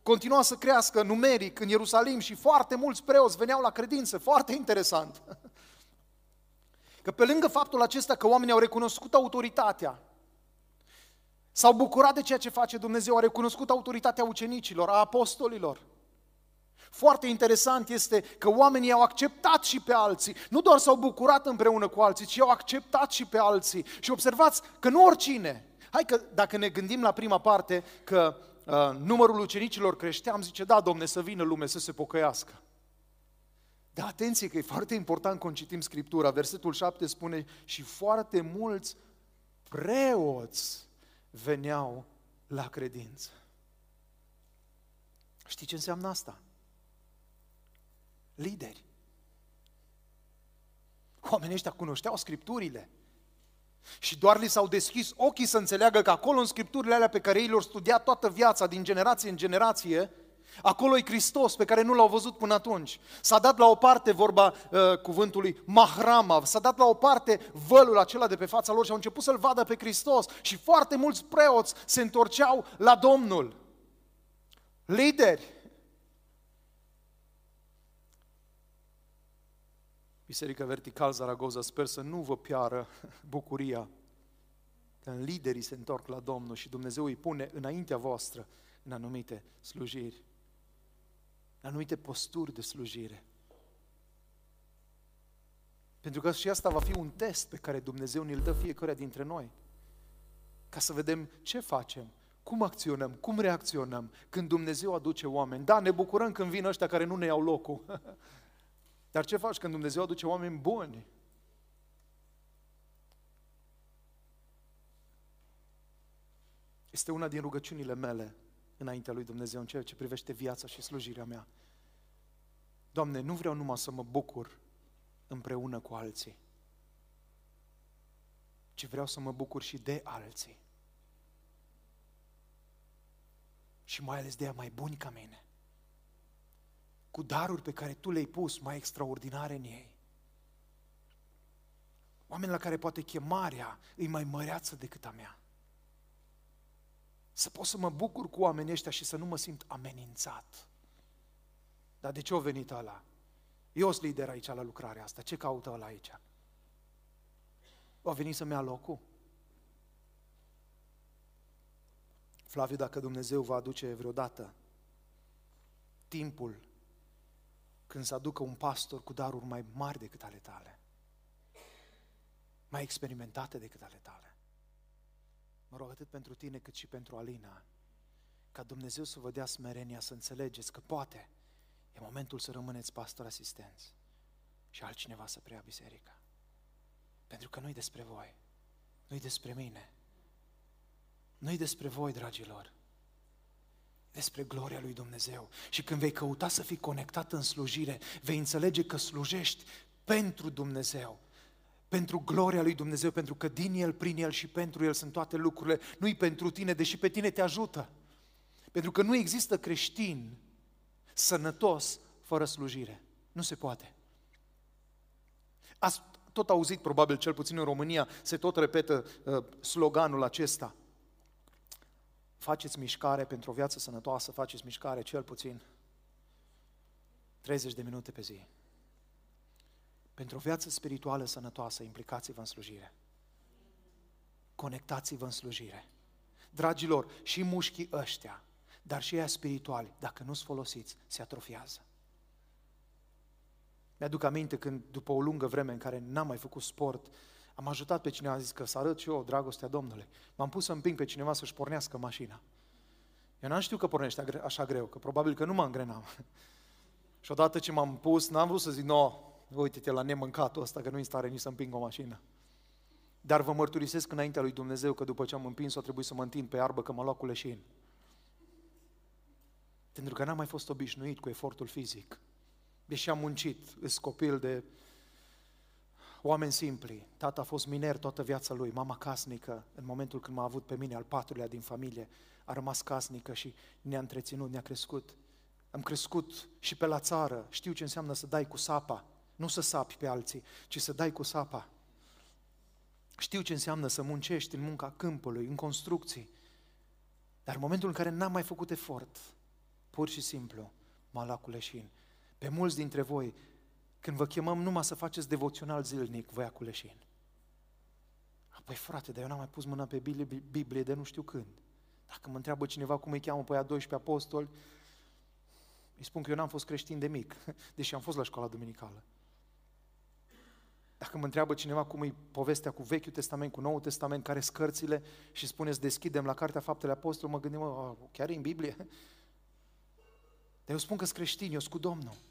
uh, continuau să crească numeric în Ierusalim și foarte mulți preoți veneau la credință, foarte interesant. Că pe lângă faptul acesta că oamenii au recunoscut autoritatea, S-au bucurat de ceea ce face Dumnezeu, au recunoscut autoritatea ucenicilor, a apostolilor. Foarte interesant este că oamenii au acceptat și pe alții. Nu doar s-au bucurat împreună cu alții, ci au acceptat și pe alții. Și observați că nu oricine. Hai că dacă ne gândim la prima parte că uh, numărul ucenicilor creștea, am zice, da, domne, să vină lume să se pocăiască. Dar atenție că e foarte important când citim Scriptura. Versetul 7 spune, și foarte mulți preoți veneau la credință. Știi ce înseamnă asta? Lideri. Oamenii ăștia cunoșteau Scripturile. Și doar li s-au deschis ochii să înțeleagă că acolo în Scripturile alea pe care ei le-au studiat toată viața, din generație în generație, Acolo e Hristos pe care nu l-au văzut până atunci. S-a dat la o parte vorba uh, cuvântului mahrama, s-a dat la o parte vălul acela de pe fața lor și au început să-L vadă pe Hristos. Și foarte mulți preoți se întorceau la Domnul. Lideri. Biserica Vertical Zaragoza, sper să nu vă piară bucuria când liderii se întorc la Domnul și Dumnezeu îi pune înaintea voastră în anumite slujiri anumite posturi de slujire. Pentru că și asta va fi un test pe care Dumnezeu ne-l dă fiecare dintre noi. Ca să vedem ce facem, cum acționăm, cum reacționăm când Dumnezeu aduce oameni. Da, ne bucurăm când vin ăștia care nu ne iau locul. Dar ce faci când Dumnezeu aduce oameni buni? Este una din rugăciunile mele înaintea lui Dumnezeu în ceea ce privește viața și slujirea mea. Doamne, nu vreau numai să mă bucur împreună cu alții, ci vreau să mă bucur și de alții. Și mai ales de ea mai buni ca mine. Cu daruri pe care Tu le-ai pus mai extraordinare în ei. Oameni la care poate chemarea îi mai măreață decât a mea. Să pot să mă bucur cu oamenii ăștia și să nu mă simt amenințat. Dar de ce a venit ăla? Eu sunt lider aici la lucrarea asta. Ce caută ăla aici? O a venit să-mi ia locul? Flaviu, dacă Dumnezeu va aduce vreodată timpul când să aducă un pastor cu daruri mai mari decât ale tale, mai experimentate decât ale tale, Mă rog atât pentru tine cât și pentru Alina, ca Dumnezeu să vă dea smerenia, să înțelegeți că poate e momentul să rămâneți pastor asistenți și altcineva să preia biserica. Pentru că nu-i despre voi, nu-i despre mine, nu-i despre voi, dragilor, despre gloria lui Dumnezeu. Și când vei căuta să fii conectat în slujire, vei înțelege că slujești pentru Dumnezeu pentru gloria lui Dumnezeu, pentru că din El, prin El și pentru El sunt toate lucrurile, nu-i pentru tine, deși pe tine te ajută. Pentru că nu există creștin sănătos fără slujire. Nu se poate. Ați tot auzit, probabil, cel puțin în România, se tot repetă uh, sloganul acesta. Faceți mișcare pentru o viață sănătoasă, faceți mișcare cel puțin 30 de minute pe zi. Pentru o viață spirituală sănătoasă, implicați-vă în slujire. Conectați-vă în slujire. Dragilor, și mușchii ăștia, dar și ea spirituali, dacă nu-s folosiți, se atrofiază. Mi-aduc aminte când, după o lungă vreme în care n-am mai făcut sport, am ajutat pe cineva, a zis că să arăt și eu dragostea Domnului. M-am pus să împing pe cineva să-și pornească mașina. Eu n-am știut că pornește așa greu, că probabil că nu mă îngrenam. și odată ce m-am pus, n-am vrut să zic, no, uite-te la nemâncatul ăsta, că nu-i stare nici să împing o mașină. Dar vă mărturisesc înaintea lui Dumnezeu că după ce am împins-o, trebuie să mă întind pe iarbă, că m-a luat cu leșin. Pentru că n-am mai fost obișnuit cu efortul fizic. Deși am muncit, îs copil de oameni simpli. Tata a fost miner toată viața lui, mama casnică, în momentul când m-a avut pe mine, al patrulea din familie, a rămas casnică și ne-a întreținut, ne-a crescut. Am crescut și pe la țară, știu ce înseamnă să dai cu sapa, nu să sapi pe alții, ci să dai cu sapa. Știu ce înseamnă să muncești în munca câmpului, în construcții. Dar în momentul în care n-am mai făcut efort, pur și simplu, m-a luat cu leșin. Pe mulți dintre voi, când vă chemăm numai să faceți devoțional zilnic, vă ia cu leșin. Păi frate, dar eu n-am mai pus mâna pe Biblie, Biblie de nu știu când. Dacă mă întreabă cineva cum îi cheamă pe aia 12 apostoli, îi spun că eu n-am fost creștin de mic, deși am fost la școala duminicală. Dacă mă întreabă cineva cum e povestea cu Vechiul Testament, cu Noul Testament, care scărțile și spuneți deschidem la Cartea Faptele Apostolului, mă gândim, mă, chiar e în Biblie? Dar eu spun că sunt creștin, eu sunt cu Domnul.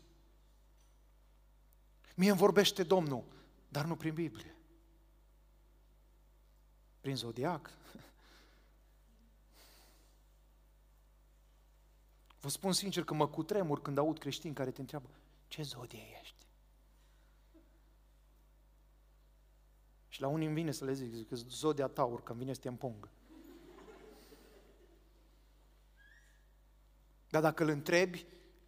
Mie îmi vorbește Domnul, dar nu prin Biblie. Prin zodiac. Vă spun sincer că mă cutremur când aud creștini care te întreabă, ce zodie ești? Și la unii îmi vine să le zic, zic că zodia taur, că îmi vine să te împung. Dar dacă îl întrebi,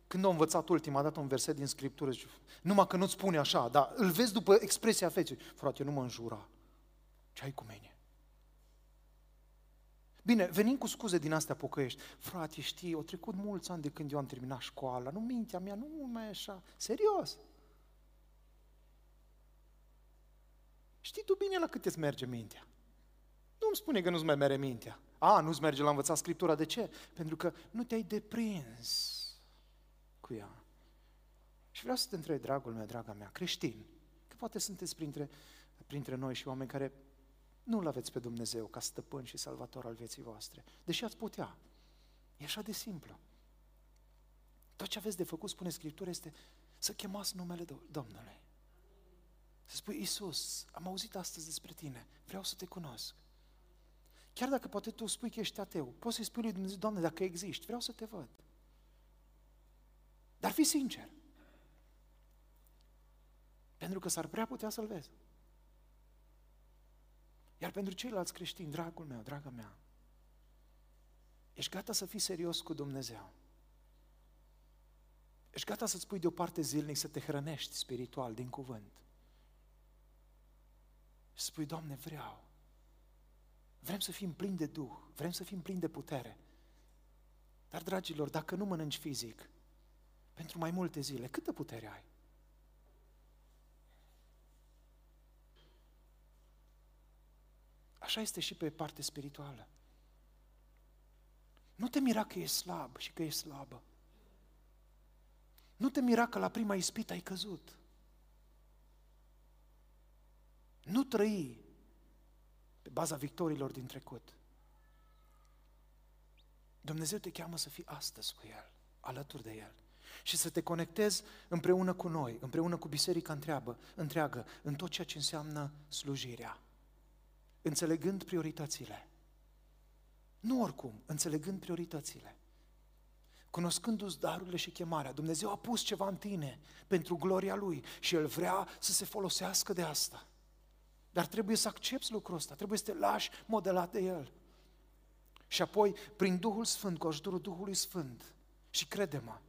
când a învățat ultima dată un verset din Scriptură, zice, numai că nu-ți spune așa, dar îl vezi după expresia feței, frate, nu mă înjura. Ce ai cu mine? Bine, venim cu scuze din astea pocăiești. Frate, știi, au trecut mulți ani de când eu am terminat școala, nu mintea mea, nu mai e așa. Serios. Știi tu bine la cât îți merge mintea. Nu-mi spune că nu-ți mai merge mintea. A, nu-ți merge la învățat Scriptura. De ce? Pentru că nu te-ai deprins cu ea. Și vreau să te întreb, dragul meu, draga mea, creștin, că poate sunteți printre, printre noi și oameni care nu-L aveți pe Dumnezeu ca stăpân și salvator al vieții voastre, deși ați putea. E așa de simplu. Tot ce aveți de făcut, spune Scriptura, este să chemați numele Domnului. Să spui, Iisus, am auzit astăzi despre tine, vreau să te cunosc. Chiar dacă poate tu spui că ești ateu, poți să-i spui lui Dumnezeu, Doamne, dacă existi, vreau să te văd. Dar fi sincer. Pentru că s-ar prea putea să-L vezi. Iar pentru ceilalți creștini, dragul meu, draga mea, ești gata să fii serios cu Dumnezeu. Ești gata să-ți pui deoparte zilnic să te hrănești spiritual din cuvânt. Și spui, Doamne, vreau. Vrem să fim plini de Duh, vrem să fim plini de putere. Dar, dragilor, dacă nu mănânci fizic, pentru mai multe zile, câtă putere ai? Așa este și pe parte spirituală. Nu te mira că e slab și că e slabă. Nu te mira că la prima ispită ai căzut. Nu trăi pe baza victorilor din trecut. Dumnezeu te cheamă să fii astăzi cu El, alături de El și să te conectezi împreună cu noi, împreună cu biserica întreabă, întreagă, în tot ceea ce înseamnă slujirea, înțelegând prioritățile. Nu oricum, înțelegând prioritățile. Cunoscându-ți darurile și chemarea, Dumnezeu a pus ceva în tine pentru gloria Lui și El vrea să se folosească de asta. Dar trebuie să accepti lucrul ăsta, trebuie să te lași modelat de El. Și apoi, prin Duhul Sfânt, cu ajutorul Duhului Sfânt, și crede-mă,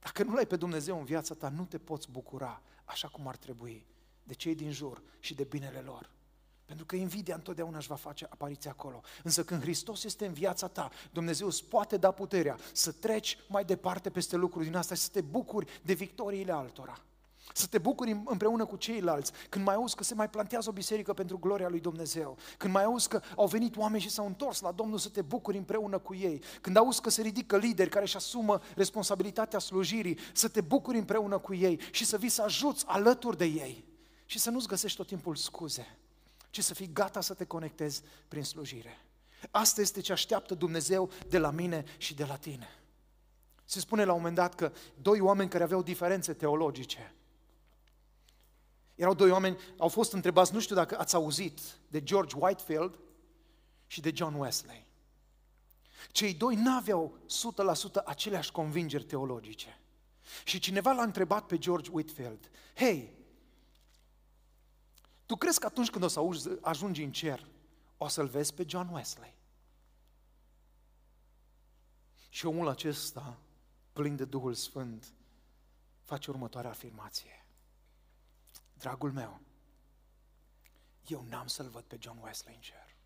dacă nu l-ai pe Dumnezeu în viața ta, nu te poți bucura așa cum ar trebui de cei din jur și de binele lor. Pentru că invidia întotdeauna își va face apariția acolo. Însă când Hristos este în viața ta, Dumnezeu îți poate da puterea să treci mai departe peste lucruri din asta și să te bucuri de victoriile altora. Să te bucuri împreună cu ceilalți când mai auzi că se mai plantează o biserică pentru gloria lui Dumnezeu, când mai auzi că au venit oameni și s-au întors la Domnul să te bucuri împreună cu ei, când auzi că se ridică lideri care își asumă responsabilitatea slujirii, să te bucuri împreună cu ei și să vii să ajuți alături de ei și să nu-ți găsești tot timpul scuze, ci să fii gata să te conectezi prin slujire. Asta este ce așteaptă Dumnezeu de la mine și de la tine. Se spune la un moment dat că doi oameni care aveau diferențe teologice, erau doi oameni, au fost întrebați, nu știu dacă ați auzit, de George Whitefield și de John Wesley. Cei doi n-aveau 100% aceleași convingeri teologice. Și cineva l-a întrebat pe George Whitfield, hei, tu crezi că atunci când o să ajungi în cer, o să-l vezi pe John Wesley? Și omul acesta, plin de Duhul Sfânt, face următoarea afirmație. Dragul meu, eu n-am să-l văd pe John Wesley în cer.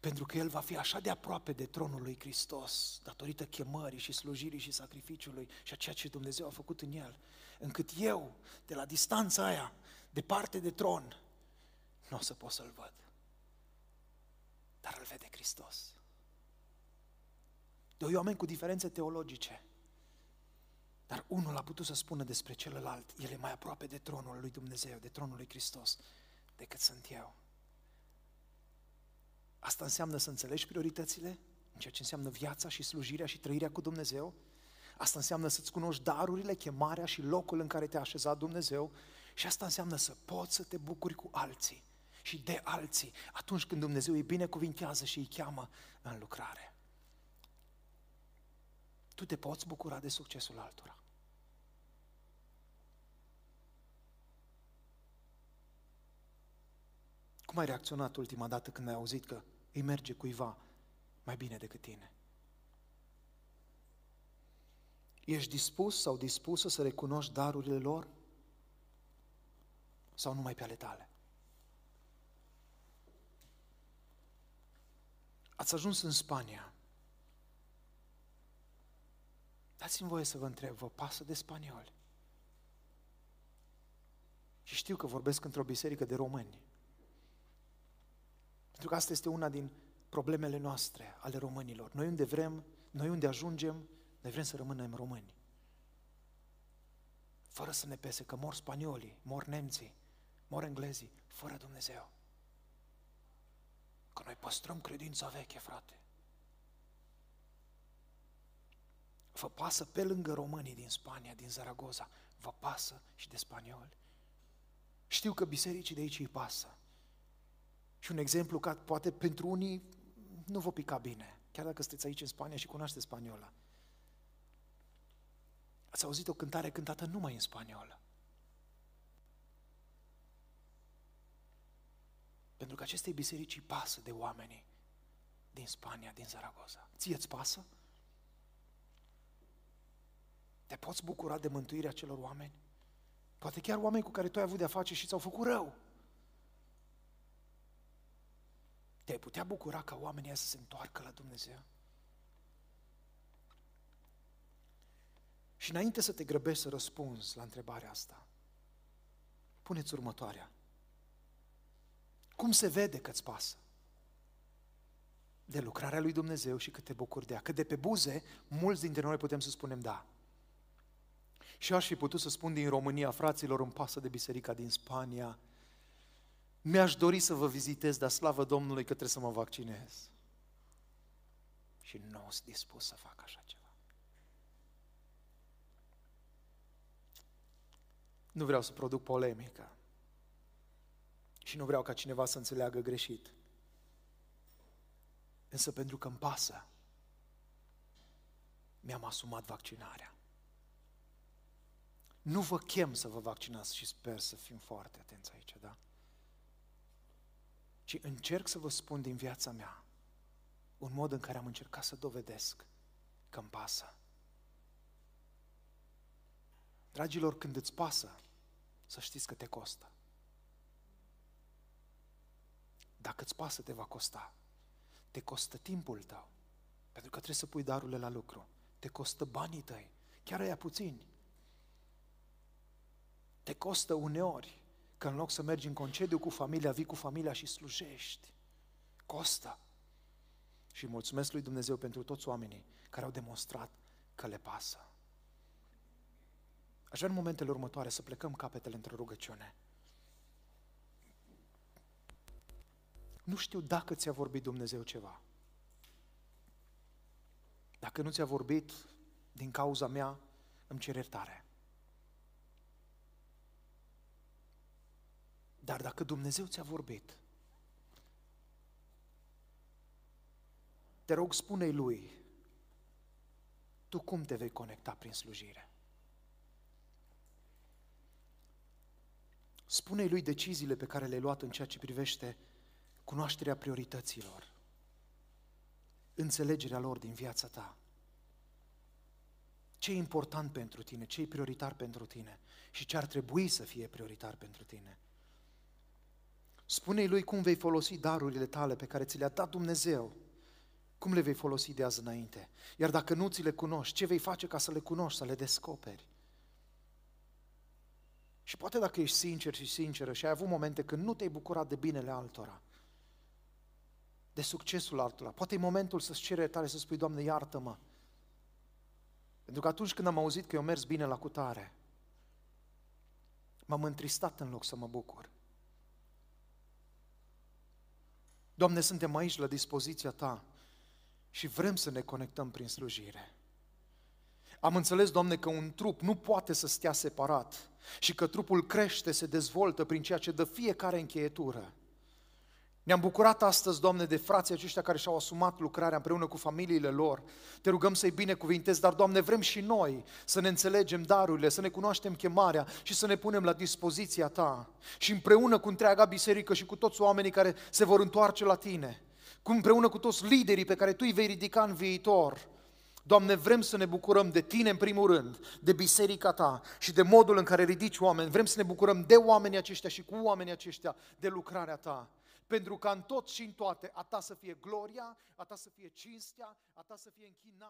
Pentru că el va fi așa de aproape de tronul lui Hristos, datorită chemării și slujirii și sacrificiului și a ceea ce Dumnezeu a făcut în el, încât eu, de la distanța aia, departe de tron, nu o să pot să-l văd. Dar îl vede Hristos. Doi oameni cu diferențe teologice. Dar unul a putut să spună despre celălalt, el e mai aproape de tronul lui Dumnezeu, de tronul lui Hristos, decât sunt eu. Asta înseamnă să înțelegi prioritățile, în ceea ce înseamnă viața și slujirea și trăirea cu Dumnezeu. Asta înseamnă să-ți cunoști darurile, chemarea și locul în care te-a așezat Dumnezeu. Și asta înseamnă să poți să te bucuri cu alții și de alții atunci când Dumnezeu îi binecuvintează și îi cheamă în lucrare. Tu te poți bucura de succesul altora. Cum ai reacționat ultima dată când ai auzit că îi merge cuiva mai bine decât tine? Ești dispus sau dispusă să recunoști darurile lor? Sau numai pe ale tale? Ați ajuns în Spania. Dați-mi voie să vă întreb, vă pasă de spanioli? Și știu că vorbesc într-o biserică de români. Pentru că asta este una din problemele noastre, ale românilor. Noi unde vrem, noi unde ajungem, noi vrem să rămânem români. Fără să ne pese că mor spaniolii, mor nemții, mor englezii, fără Dumnezeu. Că noi păstrăm credința veche, frate. Vă pasă pe lângă românii din Spania, din Zaragoza, vă pasă și de spanioli. Știu că bisericii de aici îi pasă. Și un exemplu ca poate pentru unii nu vă pica bine, chiar dacă sunteți aici în Spania și cunoașteți spaniola. Ați auzit o cântare cântată numai în spaniolă. Pentru că acestei biserici îi pasă de oamenii din Spania, din Zaragoza. Ție îți pasă? Te poți bucura de mântuirea celor oameni? Poate chiar oameni cu care tu ai avut de-a face și ți-au făcut rău. Te-ai putea bucura ca oamenii să se întoarcă la Dumnezeu? Și înainte să te grăbești să răspunzi la întrebarea asta, puneți următoarea. Cum se vede că îți pasă? De lucrarea lui Dumnezeu și cât te bucuri de ea. Că de pe buze, mulți dintre noi putem să spunem da. Și aș fi putut să spun din România, fraților, îmi pasă de biserica din Spania, mi-aș dori să vă vizitez, dar slavă Domnului că trebuie să mă vaccinez. Și nu sunt dispus să fac așa ceva. Nu vreau să produc polemică. Și nu vreau ca cineva să înțeleagă greșit. Însă pentru că îmi pasă, mi-am asumat vaccinarea. Nu vă chem să vă vaccinați și sper să fim foarte atenți aici, da? Ci încerc să vă spun din viața mea un mod în care am încercat să dovedesc că îmi pasă. Dragilor, când îți pasă, să știți că te costă. Dacă îți pasă, te va costa. Te costă timpul tău, pentru că trebuie să pui darurile la lucru. Te costă banii tăi, chiar aia puțini. Te costă uneori că în loc să mergi în concediu cu familia, vii cu familia și slujești. Costă. Și mulțumesc lui Dumnezeu pentru toți oamenii care au demonstrat că le pasă. Aș vrea în momentele următoare să plecăm capetele într-o rugăciune. Nu știu dacă ți-a vorbit Dumnezeu ceva. Dacă nu ți-a vorbit din cauza mea, îmi cer iertare. Dar dacă Dumnezeu ți-a vorbit, te rog, spune-i lui, tu cum te vei conecta prin slujire? Spune-i lui deciziile pe care le-ai luat în ceea ce privește cunoașterea priorităților, înțelegerea lor din viața ta. Ce e important pentru tine, ce e prioritar pentru tine și ce ar trebui să fie prioritar pentru tine. Spune-i lui cum vei folosi darurile tale pe care ți le-a dat Dumnezeu. Cum le vei folosi de azi înainte? Iar dacă nu ți le cunoști, ce vei face ca să le cunoști, să le descoperi? Și poate dacă ești sincer și sinceră și ai avut momente când nu te-ai bucurat de binele altora, de succesul altora, poate e momentul să-ți cere tale să spui, Doamne, iartă-mă. Pentru că atunci când am auzit că eu mers bine la cutare, m-am întristat în loc să mă bucur. Doamne, suntem aici la dispoziția Ta și vrem să ne conectăm prin slujire. Am înțeles, Doamne, că un trup nu poate să stea separat și că trupul crește, se dezvoltă prin ceea ce dă fiecare încheietură. Ne-am bucurat astăzi, Doamne, de frații aceștia care și-au asumat lucrarea împreună cu familiile lor. Te rugăm să-i binecuvintezi, dar, Doamne, vrem și noi să ne înțelegem darurile, să ne cunoaștem chemarea și să ne punem la dispoziția Ta. Și împreună cu întreaga biserică și cu toți oamenii care se vor întoarce la Tine, cu împreună cu toți liderii pe care Tu îi vei ridica în viitor, Doamne, vrem să ne bucurăm de Tine în primul rând, de biserica Ta și de modul în care ridici oameni. Vrem să ne bucurăm de oamenii aceștia și cu oamenii aceștia de lucrarea Ta. Pentru ca în tot și în toate a Ta să fie gloria, a Ta să fie cinstea, a Ta să fie închinarea.